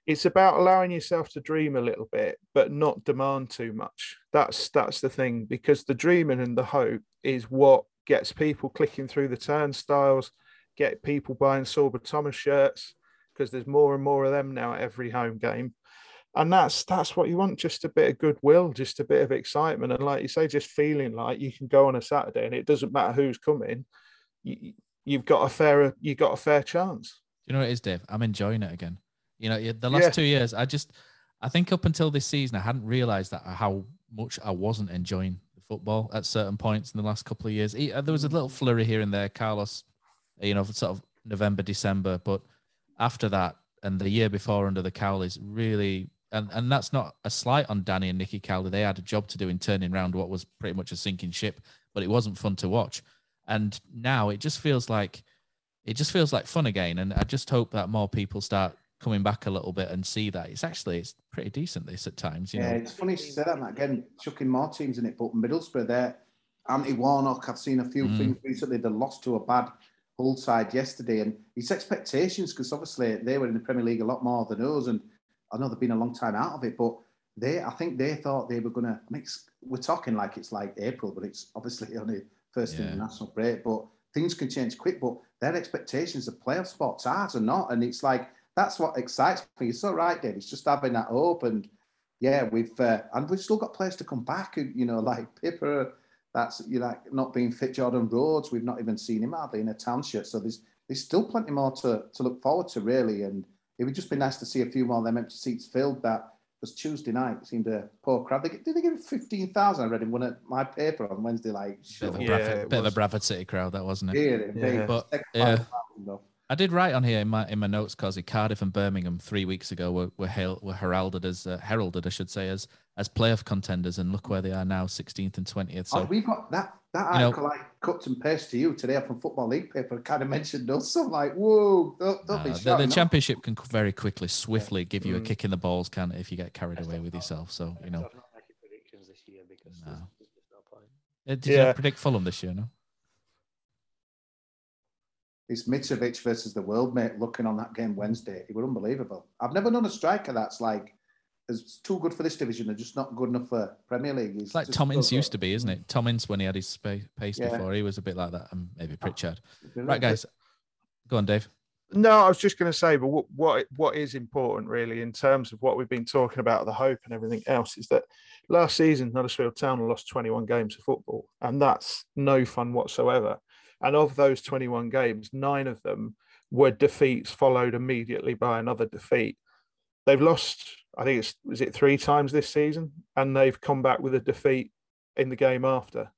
it's about allowing yourself to dream a little bit, but not demand too much. That's that's the thing, because the dreaming and the hope is what gets people clicking through the turnstiles, get people buying Sorba Thomas shirts, because there's more and more of them now at every home game. And that's that's what you want, just a bit of goodwill, just a bit of excitement. And like you say, just feeling like you can go on a Saturday and it doesn't matter who's coming, you, you've got a fair you've got a fair chance. You know what it is, Dave? I'm enjoying it again. You know, the last Yeah. two years, I just, I think up until this season, I hadn't realised that how much I wasn't enjoying the football at certain points in the last couple of years. E- uh, There was a little flurry here and there, Carlos, you know, sort of November, December, but after that and the year before under the Cowleys, really, and and that's not a slight on Danny and Nicky Cowley. They had a job to do in turning around what was pretty much a sinking ship, but it wasn't fun to watch. And now it just feels like it just feels like fun again. And I just hope that more people start coming back a little bit and see that it's actually it's pretty decent this at times. You yeah, know, it's funny you say that. Matt. Again, chucking more teams in it, but Middlesbrough, there, Anti Warnock. I've seen a few Mm. things recently. They lost to a bad Hull side yesterday, and it's expectations because obviously they were in the Premier League a lot more than us, and I know they've been a long time out of it, but they, I think they thought they were going to. It's- we're talking like it's like April, but it's obviously only first Yeah. international break. But things can change quick. But their expectations of playoff spots, ours are not, and it's like that's what excites me. You're so right, Dave. It's just having that hope, and yeah, we've uh, and we've still got players to come back. You know, like Pipa, that's you know, like not being fit. Jordan Rhodes, we've not even seen him hardly in a town shirt. So there's there's still plenty more to to look forward to, really. And it would just be nice to see a few more of them empty seats filled. That was Tuesday night. Seemed a poor crowd. They, did they give fifteen thousand? I read in one of my paper on Wednesday. Like, bit of a, shut up. Bradford, bit of a Bradford City crowd, that wasn't it? Yeah, big. But yeah, 5,000 though. I did write on here in my in my notes because Cardiff and Birmingham three weeks ago were were, hail, were heralded as uh, heralded, I should say, as as playoff contenders, and look where they are now, 16th and 20th. So oh, we got that that you know- article I cut and pasted to you today from Football League paper kind of mentioned us. So I'm like, whoa, don't, don't be Uh, the, the championship can very quickly, swiftly give you a Mm. kick in the balls, can it, if you get carried away with yourself. So you know, I'm not making predictions this year because there's, there's just no point. Did Yeah. you predict Fulham this year? No. It's Mitrovic versus the world, mate. Looking on that game Wednesday, it was unbelievable. I've never known a striker that's like is too good for this division and just not good enough for Premier League. He's It's like just Tom Ince so used to be, isn't it? Tom Ince when he had his spa- pace Yeah. before, he was a bit like that, and maybe oh, Pritchard. Right, guys, go on, Dave. No, I was just going to say, but what, what what is important really in terms of what we've been talking about, the hope and everything else, is that last season Huddersfield Town lost 21 games of football, and that's no fun whatsoever. And of those 21 games, nine of them were defeats followed immediately by another defeat. They've lost, I think it's is it three times this season, and they've come back with a defeat in the game after,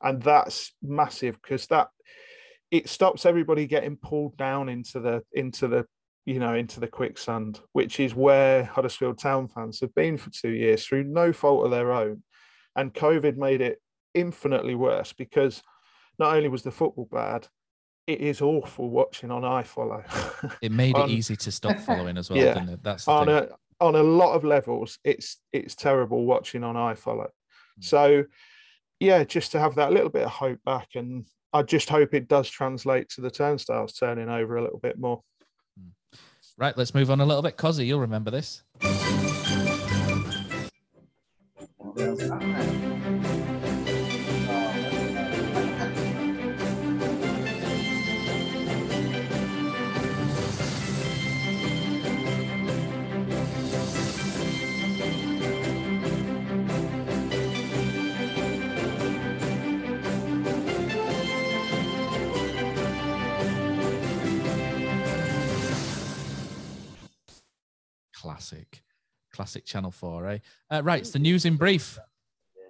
and that's massive because that it stops everybody getting pulled down into the into the you know into the quicksand, which is where Huddersfield Town fans have been for two years through no fault of their own, and COVID made it infinitely worse because not only was the football bad, it is awful watching on iFollow. It made On- it easy to stop following as well, yeah, didn't it? That's the on thing. a on a lot of levels. It's it's terrible watching on iFollow. Hmm. So yeah, just to have that little bit of hope back, and I just hope it does translate to the turnstiles turning over a little bit more. Right, let's move on a little bit. Cozzy, you'll remember this. Classic. Channel 4, eh? Uh, right, it's the news in brief.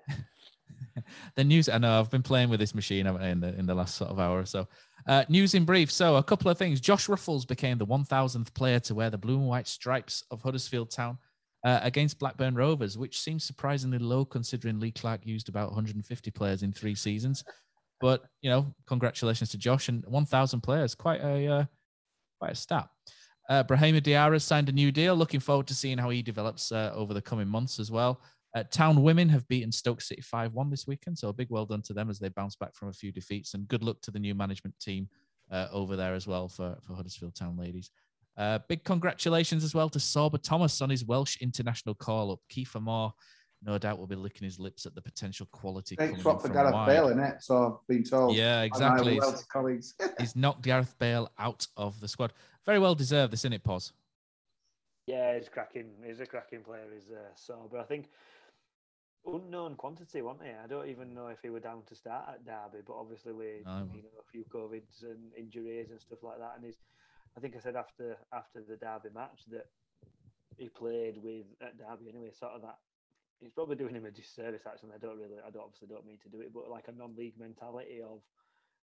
the news. I know I've been playing with this machine haven't I, in the in the last sort of hour or so. Uh, news in brief. So a couple of things. Josh Ruffels became the 1,000th player to wear the blue and white stripes of Huddersfield Town uh, against Blackburn Rovers, which seems surprisingly low considering Lee Clark used about 150 players in three seasons. But you know, congratulations to Josh and 1,000 players. Quite a uh, quite a stat. Uh, Brahima Diarra signed a new deal. Looking forward to seeing how he develops uh, over the coming months as well. Uh, Town women have beaten Stoke City 5 1 this weekend. So a big well done to them as they bounce back from a few defeats. And good luck to the new management team uh, over there as well for, for Huddersfield Town ladies. Uh, big congratulations as well to Sorba Thomas on his Welsh international call up. Kiefer Moore, no doubt, will be licking his lips at the potential quality. Great coming in swap for from Gareth wide. Bale in it, so I've been told. Yeah, by my exactly. Welsh colleagues. He's knocked Gareth Bale out of the squad. Very well deserved, this, isn't it, Pause? Yeah, he's cracking. He's a cracking player. He's uh, so, but I think unknown quantity, wasn't he? I don't even know if he were down to start at Derby, but obviously with No. you know a few covids and injuries and stuff like that, and he's. I think I said after after the Derby match that he played with at Derby anyway. Sort of that. He's probably doing him a disservice. Actually, I don't really. I don't obviously don't mean to do it, but like a non-league mentality of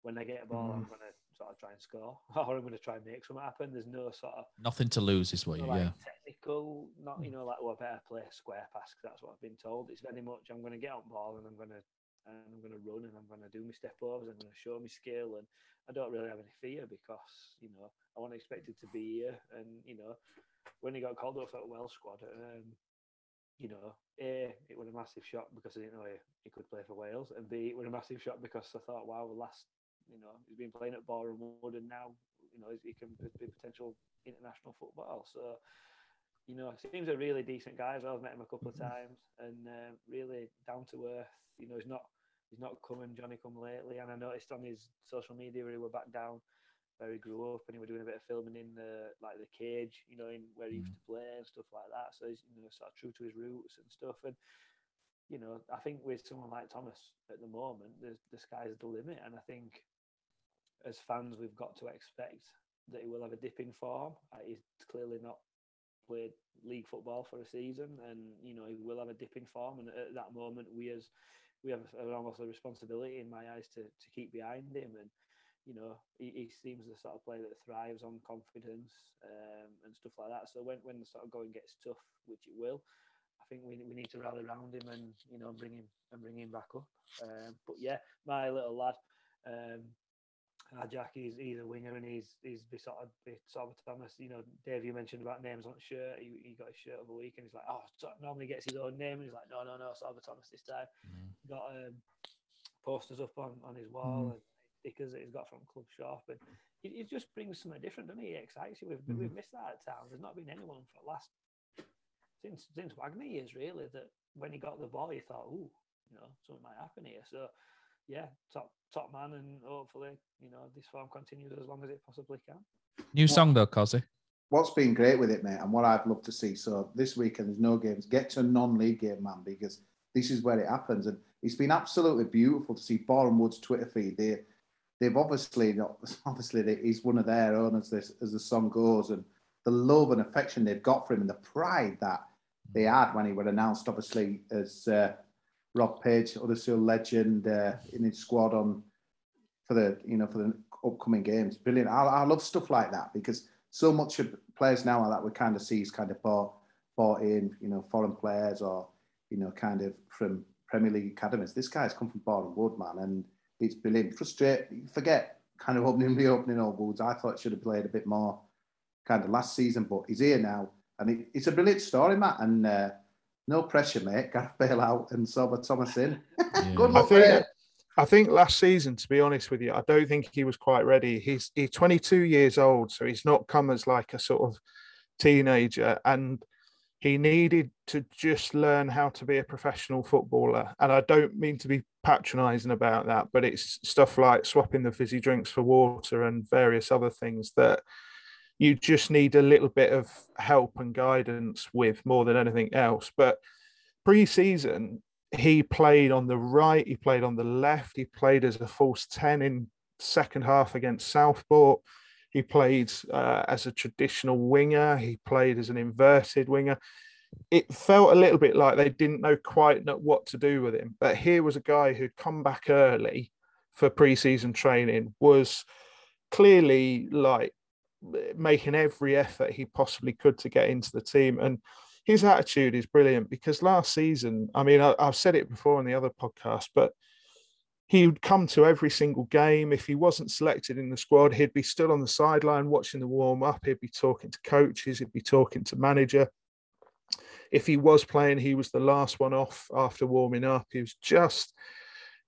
when I get a ball, I'm Mm. going to sort of try and score, or I'm going to try and make something happen. There's no sort of Nothing to lose is what you, like yeah. technical, not you know like oh I better play a square pass 'cause that's what I've been told. It's very much I'm going to get on ball and I'm going to and I'm going to run and I'm going to do my step overs. I'm going to show my skill and I don't really have any fear because you know I wasn't expected to be here and you know when he got called up for the Welsh squad, um, you know, A, it was a massive shock because I didn't know he, he could play for Wales, and B, it was a massive shock because I thought, wow, the last, you know, he's been playing at Boreham Wood and now, you know, he can be potential international football. So, you know, seems a really decent guy as well. I've met him a couple of times and um, really down to earth. You know, he's not he's not coming Johnny come lately. And I noticed on his social media where he were back down where he grew up and he was doing a bit of filming in the like the cage, you know, in where he used to mm. play and stuff like that. So he's you know sort of true to his roots and stuff. And you know, I think with someone like Thomas at the moment, the the sky's the limit. And I think as fans, we've got to expect that he will have a dip in form. He's clearly not played league football for a season, and you know he will have a dip in form. And at that moment, we as we have a- almost a responsibility in my eyes to to keep behind him. And you know he, he seems the sort of player that thrives on confidence um, and stuff like that. So when when the sort of going gets tough, which it will. I think we, we need to rally around him and you know bring him and bring him back up. Um, but yeah, my little lad, um, uh, Jack, he's, he's a winger and he's he's be sort of be sort of Thomas. You know, Dave, you mentioned about names on the shirt. He, he got his shirt over a week and he's like, oh, so normally gets his own name. And he's like, no, no, no, Sorba Thomas this time. Got um, posters up on, on his wall Mm. and stickers that he's got from Club Shop. And it, he just brings something different, doesn't he? He excites you. We've, we've mm-hmm. missed that at town. There's not been anyone for the last since since Wagner years really that when he got the ball you thought, ooh, you know, something might happen here. So, yeah, top top man, and hopefully, you know, this form continues as long as it possibly can. New song though, Cozzy. What's been great with it, mate, and what I've loved to see. So this weekend there's no games. Get to a non-league game, man, because this is where it happens, and it's been absolutely beautiful to see Boreham Wood's Twitter feed. They, they've obviously obviously he's one of their owners as, as the song goes, and the love and affection they've got for him, and the pride that they had when he was announced, obviously as uh, Rob Page, Huddersfield legend, uh, in his squad on for the you know for the upcoming games. Brilliant. I, I love stuff like that because so much of players now that we kind of see is kind of bought bought in, you know, foreign players or you know, kind of from Premier League academies. This guy's come from Boreham Wood, man, and it's brilliant. Frustrate, forget kind of opening, reopening old wounds. I thought should have played a bit more kind of last season, but he's here now, and it, it's a brilliant story, Matt. And uh, no pressure, mate. Gareth Bale out and Sorba Thomas in. Good luck, I think, mate. I think last season, to be honest with you, I don't think he was quite ready. He's he's 22 years old, so he's not come as like a sort of teenager, and he needed to just learn how to be a professional footballer. And I don't mean to be patronising about that, but it's stuff like swapping the fizzy drinks for water and various other things that you just need a little bit of help and guidance with more than anything else. But pre-season, he played on the right, he played on the left, he played as a false 10 in second half against Southport. He played uh, as a traditional winger. He played as an inverted winger. It felt a little bit like they didn't know quite what to do with him. But here was a guy who'd come back early for pre-season training, was clearly like making every effort he possibly could to get into the team. And his attitude is brilliant because last season, I mean, I, have said it before on the other podcast, but he would come to every single game. If he wasn't selected in the squad, he'd be still on the sideline watching the warm up. He'd be talking to coaches. He'd be talking to manager. If he was playing, he was the last one off after warming up. He was just,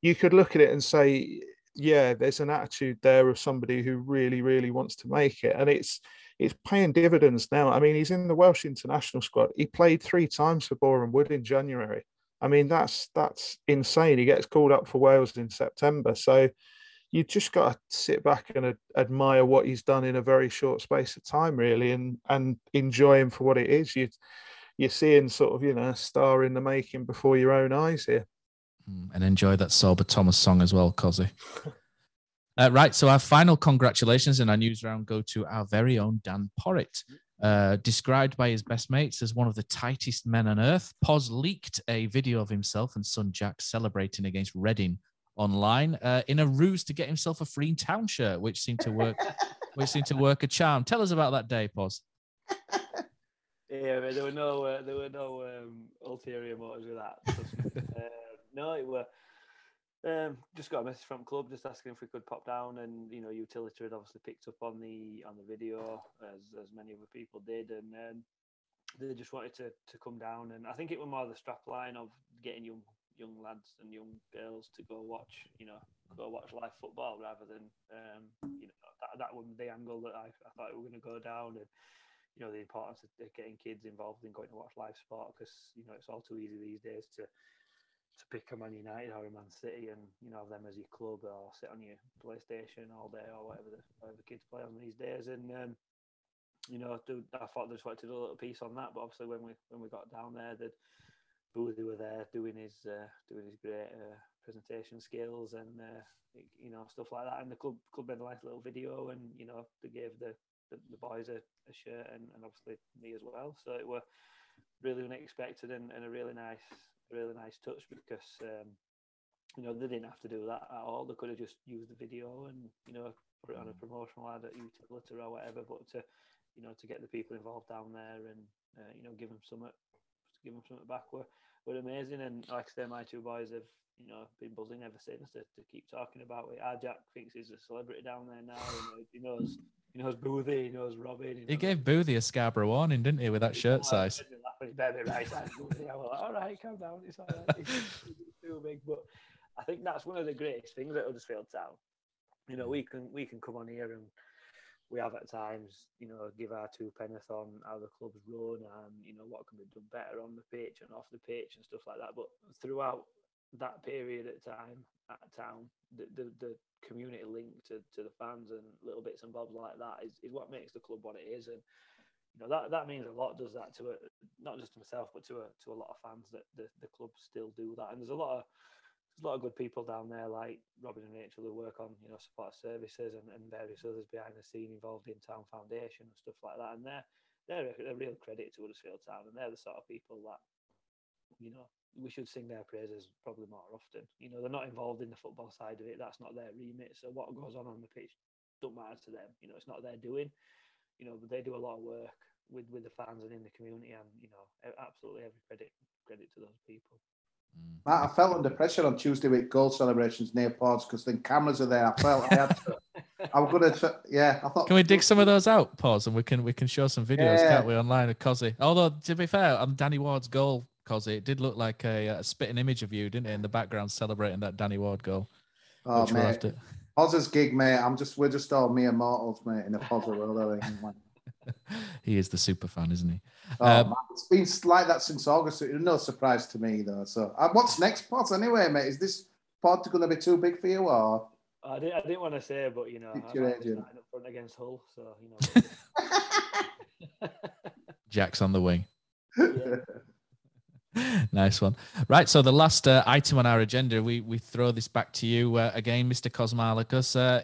you could look at it and say, yeah, there's an attitude there of somebody who really, really wants to make it. And it's, it's paying dividends now. I mean, he's in the Welsh international squad. He played three times for Boreham Wood in January. I mean, that's that's insane. He gets called up for Wales in September, so you just got to sit back and ad- admire what he's done in a very short space of time, really, and and enjoy him for what it is. You you're seeing sort of you know a star in the making before your own eyes here. And enjoy that Sorba Thomas song as well, Cozzy. Uh, right, so our final congratulations in our news round go to our very own Dan Porritt. Uh, described by his best mates as one of the tightest men on earth, Pos leaked a video of himself and son Jack celebrating against Reading online uh, in a ruse to get himself a Free Town shirt, which seemed to work, which seemed to work a charm. Tell us about that day, Pos. Yeah, there were no uh, there were no um, ulterior motives with that. uh, no, it were um, just got a message from club just asking if we could pop down, and you know, utility had obviously picked up on the on the video as as many other people did, and um, they just wanted to to come down, and I think it was more the strap line of getting young young lads and young girls to go watch, you know, go watch live football rather than um, you know that that was the angle that I, I thought we were going to go down, and you know the importance of getting kids involved in going to watch live sport because you know it's all too easy these days to to pick a Man United or a Man City and you know have them as your club or sit on your PlayStation all day or whatever the, whatever kids play on these days. And um, you know, I thought they just wanted to do a little piece on that, but obviously when we when we got down there, that Boothie were there doing his uh, doing his great uh, presentation skills and uh, you know stuff like that. And the club club made a nice little video, and you know they gave the the, the boys a, a shirt and, and obviously me as well. So it were really unexpected and, and a really nice really nice touch because um, you know they didn't have to do that at all. They could have just used the video and you know put it on a promotional ad at utility or whatever. But to you know to get the people involved down there and uh, you know give them something, give them something back were were amazing. And like I say, my two boys have you know been buzzing ever since to, to keep talking about it. Our Jack thinks he's a celebrity down there now. And he knows he knows Boothie, he knows Robin. He, he gave Boothie a Scarborough warning, didn't he, with that shirt size? His baby right. I was like, all right, calm down. It's all right. It's, it's too big, but I think that's one of the greatest things at Huddersfield Town. You know, mm. we can we can come on here and we have at times, you know, give our two penneth on how the club's run and you know what can be done better on the pitch and off the pitch and stuff like that. But throughout that period at time at town, the, the, the community link to, to the fans and little bits and bobs like that is, is what makes the club what it is. And you know that that means a lot. Does that to a, not just to myself, but to a to a lot of fans that the, the club still do that. And there's a lot of there's a lot of good people down there, like Robin and Rachel, who work on you know support services and, and various others behind the scene involved in Town Foundation and stuff like that. And they're they're a, a real credit to Huddersfield Town, and they're the sort of people that you know we should sing their praises probably more often. You know, they're not involved in the football side of it. That's not their remit. So what goes on on the pitch don't matter to them. You know, it's not their doing. You know, but they do a lot of work with with the fans and in the community, and you know, absolutely every credit credit to those people. Mm. Matt, I felt under pressure on Tuesday with goal celebrations near pods because then cameras are there. I felt I had to. I'm gonna, yeah. I thought. Can we dig some of those out, pause, and we can we can show some videos, Yeah. can't we, online of Cozzy? Although to be fair, on Danny Ward's goal, Cozzy, it did look like a, a spitting image of you, didn't it, in the background celebrating that Danny Ward goal. Oh which we'll to- Poz's gig, mate. I'm just we're just all mere mortals, mate, in a Pozza world. I think. he is the super fan, isn't he? Oh, Uh, man, it's been like that since August. so no surprise to me, though. So, uh, what's next, Poz? Anyway, mate, is this pod going to be too big for you, or I didn't, I didn't want to say, but you know, It's I'm your actually agent. starting up front against Hull, so you know. Jack's on the wing. nice one. Right. So the last uh, item on our agenda, we we throw this back to you uh, again, Mr. Cosmalicus. Uh,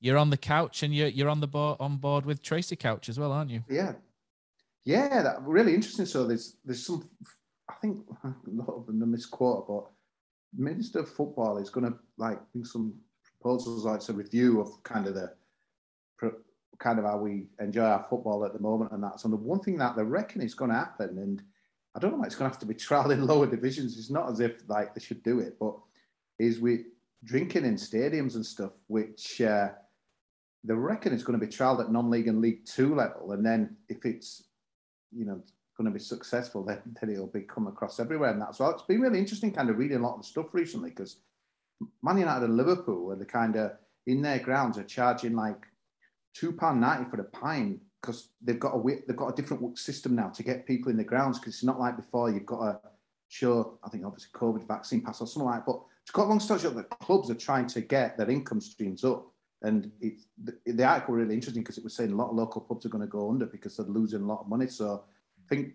you're on the couch and you're you're on the board on board with Tracey Crouch as well, aren't you? yeah, yeah, that really interesting. So there's there's some, I think a lot of them misquote, but Minister of Football is going to like bring some proposals, like a review of kind of the kind of how we enjoy our football at the moment, and that's and the one thing that they reckon is going to happen, and I don't know, it's going to have to be trial in lower divisions. It's not as if like they should do it, but is we drinking in stadiums and stuff, which uh, they reckon is going to be trialed at non-league and League Two level, and then if it's you know going to be successful, then, then it'll be come across everywhere and that's well. It's been really interesting, kind of reading a lot of stuff recently because Man United and Liverpool are the kind of in their grounds are charging like two pound ninety for the pint because they've got a they've got a different system now to get people in the grounds because it's not like before you've got to show I think obviously COVID vaccine pass or something like that. But to cut a long story short, the clubs are trying to get their income streams up. And it's, the, the article really interesting because it was saying a lot of local clubs are going to go under because they're losing a lot of money. So I think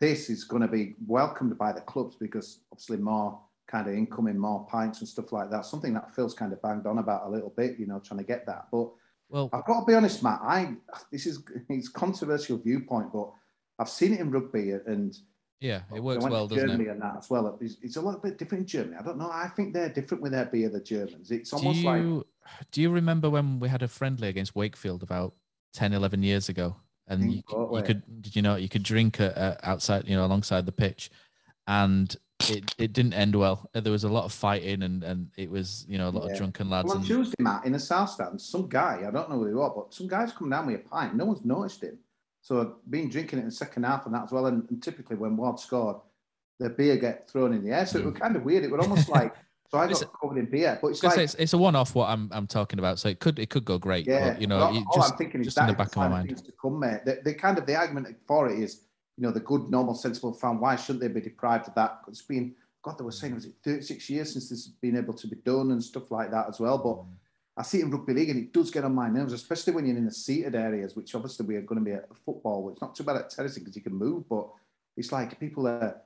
this is going to be welcomed by the clubs because obviously more kind of income in more pints and stuff like that. Something that Phil's kind of banged on about a little bit, you know, trying to get that. But well, I've got to be honest, Matt. I this is it's controversial viewpoint, but I've seen it in rugby and Yeah, it works well, doesn't Germany it? and that as well. It's, it's a little bit different in Germany. I don't know. I think they're different with their beer, the Germans. It's Do almost like do you remember when we had a friendly against Wakefield about 10, 11 years ago? And mm, you, could- you could did you know you could drink outside you know alongside the pitch, and it, it didn't end well. Uh, There was a lot of fighting and and it was you know a lot Yeah. of drunken lads. Well, on and, Tuesday, Matt, in the South Stand, some guy, I don't know who he was, but some guy's come down with a pint. No one's noticed him. So I've been drinking it in the second half and that as well. And, and typically when Ward scored, the beer get thrown in the air. So it was kind of weird. It was almost like, so I got covered in beer. But it's like, it's, it's a one-off. What I'm I'm talking about. So it could it could go great. yeah, but, you know, all, you all just, I'm thinking is just in the back of my mind. things to come, mate. The, the kind of the argument for it is, you know, the good, normal, sensible fan. Why shouldn't they be deprived of that? 'Cause It's been, God, they were saying, was it 36 years since this has been able to be done and stuff like that as well. But mm. I see it in rugby league and it does get on my nerves, especially when you're in the seated areas, which obviously we are going to be at football. It's not too bad at terracing because you can move, but it's like people are,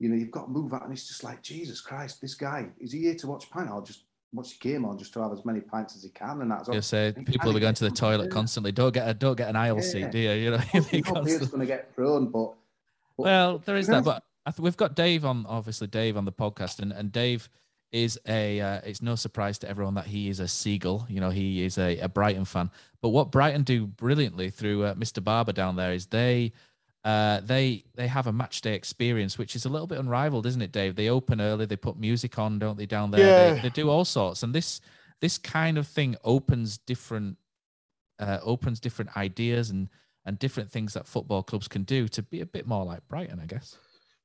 you know, you've got to move out, and it's just like Jesus Christ, this guy is he here to watch pint or just the game on just to have as many pints as he can, and that's You say people are going to the toilet constantly. Don't get a don't get an aisle Yeah. seat, do you? You know, beer's going to get thrown, but, but Well, there is that, but I th- we've got Dave on, obviously Dave on the podcast, and, and Dave is a. Uh, it's no surprise to everyone that he is a seagull. You know, he is a, a Brighton fan. But what Brighton do brilliantly through uh, Mr. Barber down there is they. Uh, they they have a match day experience, which is a little bit unrivaled, isn't it, Dave? They open early, they put music on, don't they, down there? They, they do all sorts, and this this kind of thing opens different uh, opens different ideas and and different things that football clubs can do to be a bit more like Brighton, I guess.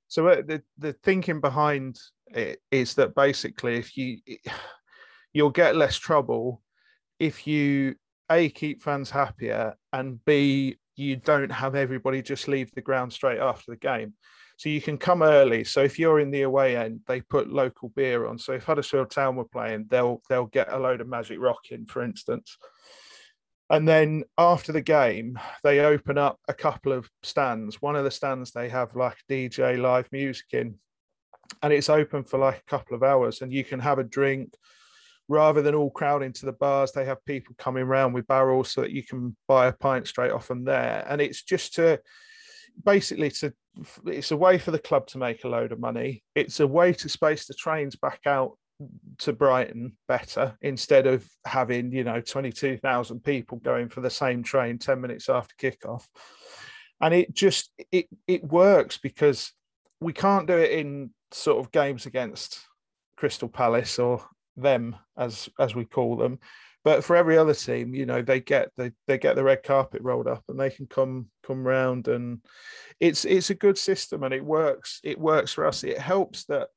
So uh, the the thinking behind it is that basically, if you you'll get less trouble if you a keep fans happier and b you don't have everybody just leave the ground straight after the game. So you can come early. So if you're in the away end, they put local beer on. So if Huddersfield Town were playing, they'll they'll get a load of Magic Rock in, for instance. And then after the game, they open up a couple of stands. One of the stands they have like DJ live music in, and it's open for like a couple of hours, and you can have a drink rather than all crowding to the bars. They have people coming around with barrels so that you can buy a pint straight off them there, and it's just to basically to it's a way for the club to make a load of money. It's a way to space the trains back out to Brighton better instead of having, you know, 22,000 people going for the same train 10 minutes after kickoff. And it just it it works because we can't do it in sort of games against Crystal Palace or them as as we call them. But for every other team, you know, they get they they get the red carpet rolled up and they can come come round and it's it's a good system and it works. It works for us. It helps that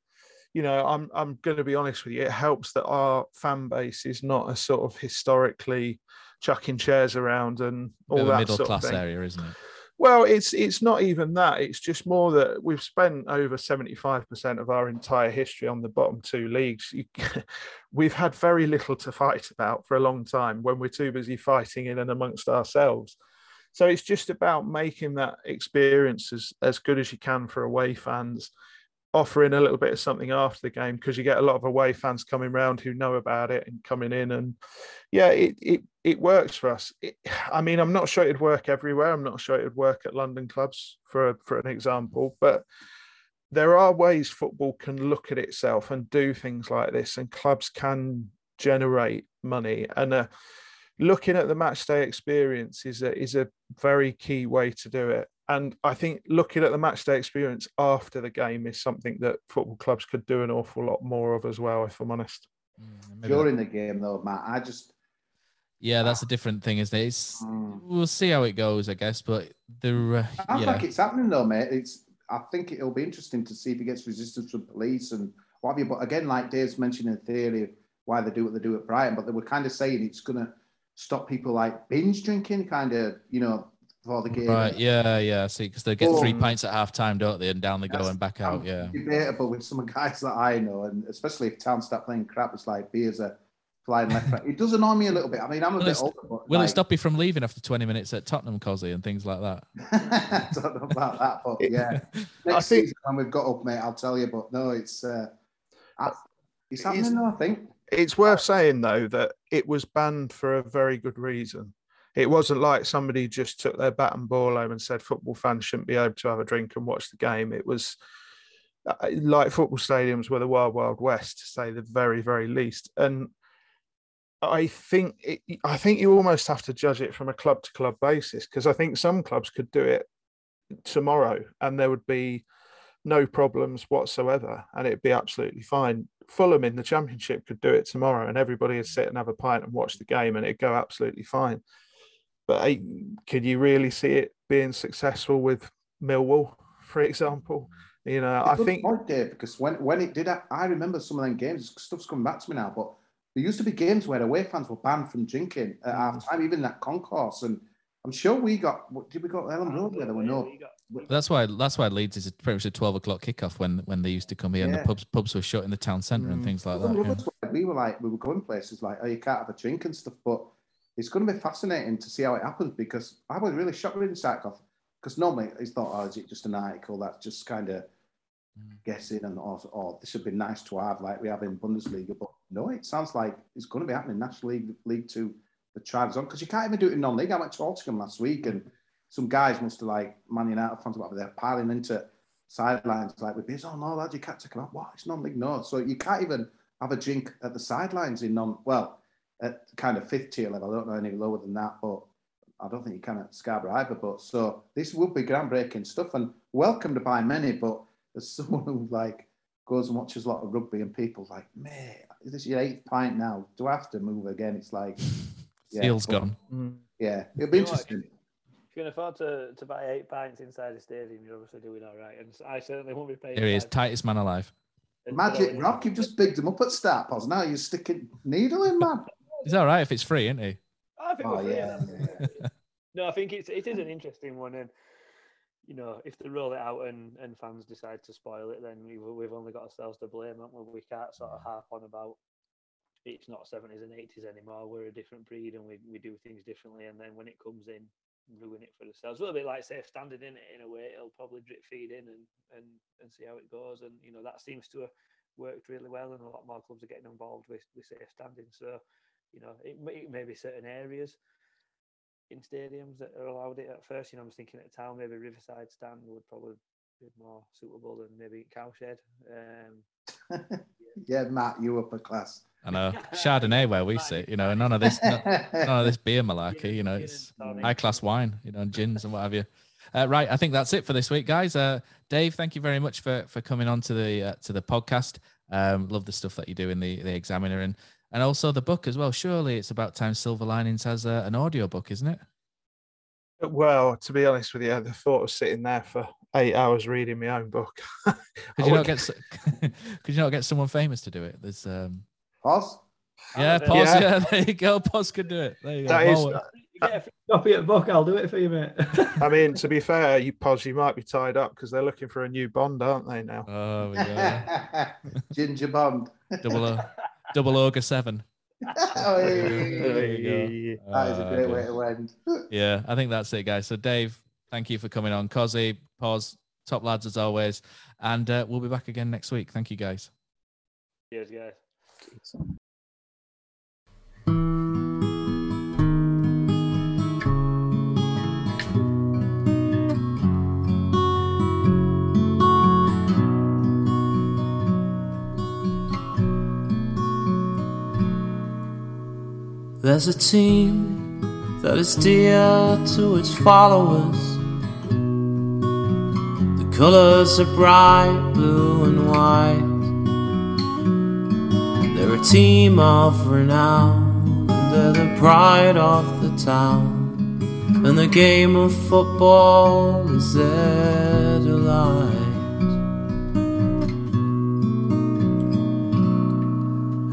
you know, I'm I'm going to be honest with you. It helps that our fan base is not a sort of historically chucking chairs around and all that middle sort class of thing. area, isn't it? Well, it's it's not even that. It's just more that we've spent over seventy five percent of our entire history on the bottom two leagues. You, we've had very little to fight about for a long time when we're too busy fighting in and amongst ourselves. So it's just about making that experience as, as good as you can for away fans, offering a little bit of something after the game because you get a lot of away fans coming round who know about it and coming in and yeah, it it it works for us. It, I mean, I'm not sure it'd work everywhere. I'm not sure it'd work at London clubs for for an example, but there are ways football can look at itself and do things like this, and clubs can generate money. And uh, looking at the match day experience is a is a very key way to do it. And I think looking at the match day experience after the game is something that football clubs could do an awful lot more of as well, if I'm honest. During the game, though, Matt, I just Yeah, that's a different thing, isn't it? It's, Mm. We'll see how it goes, I guess. But the uh, I yeah, think it's happening though, mate. It's I think it'll be interesting to see if he gets resistance from police and what have you. But again, like Dave's mentioned in theory of why they do what they do at Brighton, but they were kind of saying it's gonna stop people like binge drinking, kind of, you know, before the game. right. Yeah, yeah. See, because they get three pints at half time, don't they? And down they go and back out. Yeah. debatable with some of the guys that I know, and especially if Town start playing crap, it's like beers are flying left. right. It does annoy me a little bit. I mean, I'm a Will, bit it, older, but will like, it stop you from leaving after 20 minutes at Tottenham, Cosy, and things like that? I don't know about that, but yeah. Next season when we've got up, mate, I'll tell you. But no, it's uh, I- it's happening, though, I think. It's worth saying though that it was banned for a very good reason. It wasn't like somebody just took their bat and ball home and said football fans shouldn't be able to have a drink and watch the game. It was uh, like football stadiums were the wild, wild west, to say the very, very least. And I think it, I think you almost have to judge it from a club to club basis because I think some clubs could do it tomorrow and there would be no problems whatsoever and it'd be absolutely fine. Fulham in the championship could do it tomorrow and everybody would sit and have a pint and watch the game and it'd go absolutely fine. But eh, could you really see it being successful with Millwall, for example? You know, I Good think point, Dave, because when, when it did, ha- I remember some of them games. Stuff's coming back to me now, but there used to be games where away fans were banned from drinking at half time, even that concourse. And I'm sure we got. what- Did we got Elland Road where there were no? That's why. That's why Leeds is pretty much a 12 o'clock kickoff when when they used to come here and the pubs pubs were shut in the town centre and things like Some that. yeah. We were like, we were going places like, oh, you can't have a drink and stuff. But it's going to be fascinating to see how it happens because I was really shocked with Sackhoff because normally it's thought, oh, is it just an article that's just kind of mm. guessing and or, or this would be nice to have like we have in Bundesliga. But no, it sounds like it's going to be happening. National League, League Two, the tribes on because you can't even do it in non-league. I went to Altrincham last week and some guys must have like Man United fans, whatever, they're piling into sidelines like with beers. Oh no, lad, you can't take them out. What? It's non-league. No, so you can't even have a drink at the sidelines in non. Well, at kind of fifth tier level. I don't know any lower than that, but I don't think you can at Scarborough either. But so this would be groundbreaking stuff and welcomed by many. But as someone who like goes and watches a lot of rugby and people like, man, is this your eighth pint now? Do I have to move again? It's like, Feels but- gone. Mm. Yeah, it'll be You know what? interesting. If you can afford to, to buy eight pints inside the stadium, you're obviously doing all right. And I certainly won't be paying. Here he is, tightest man alive. Magic Rock, you've just bigged him up at start pause. Now you're sticking needle in, man. He's all right if it's free, isn't he? I think Oh, we're free yeah, enough. No, I think it's it is an interesting one, and you know, if they roll it out and, and fans decide to spoil it, then we, we've only got ourselves to blame. We? we can't sort of harp on about it's not 70s and 80s anymore. We're a different breed and we, we do things differently. And then when it comes in, ruin it for themselves. A little bit like safe standing in it in a way. It'll probably drip feed in and, and, and see how it goes. And, you know, that seems to have worked really well. And a lot more clubs are getting involved with, with safe standing. So, you know, it, it may be certain areas in stadiums that are allowed it at first. You know, I was thinking at town, maybe Riverside stand would probably be more suitable than maybe Cowshed. Um, yeah, Matt, you upper class. I know Chardonnay where we sit, you know, none of this, none, none of this beer malarkey, you know, it's high class wine, you know, and gins and what have you. Uh, right, I think that's it for this week, guys. Uh, Dave, thank you very much for for coming on to the uh, to the podcast. Um, love the stuff that you do in the the Examiner and and also the book as well. Surely it's about time Silver Linings has a, an audio book, isn't it? Well, to be honest with you, the thought of sitting there for eight hours reading my own book. could you not get could you not get someone famous to do it? There's um Pause. Yeah, pause. Yeah. yeah. there you go. Pause could do it. There you go. That is, you get a copy of the book, I'll do it for you, mate. I mean, to be fair, you pause, you might be tied up because they're looking for a new Bond, aren't they now? Oh, yeah. Ginger Bond. Double O, double Ogre Seven. oh, hey. That is a great uh, way to end. yeah, I think that's it, guys. So, Dave, thank you for coming on. Cozzy, pause, top lads as always, and uh, we'll be back again next week. Thank you, guys. Cheers, guys. There's a team that is dear to its followers. The colors are bright blue and white. They're a team of renown, they're the pride of the town. And the game of football is their delight.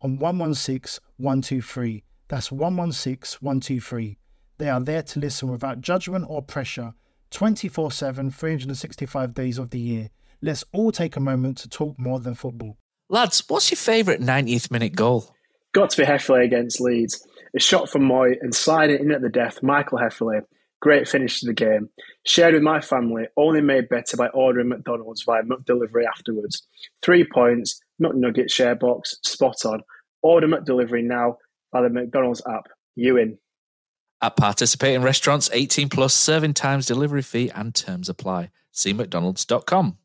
on 116 123. That's 116 123. They are there to listen without judgment or pressure 24 7, 365 days of the year. Let's all take a moment to talk more than football. Lads, what's your favourite 90th minute goal? Got to be Hefele against Leeds. A shot from Mooy and sliding in at the death, Michael Hefele. Great finish to the game. Shared with my family, only made better by ordering McDonald's via McDelivery afterwards. Three points, McNugget share box, spot on. Order McDelivery now by the McDonald's app. You in. At participating restaurants, 18 plus serving times, delivery fee, and terms apply. See McDonald's.com.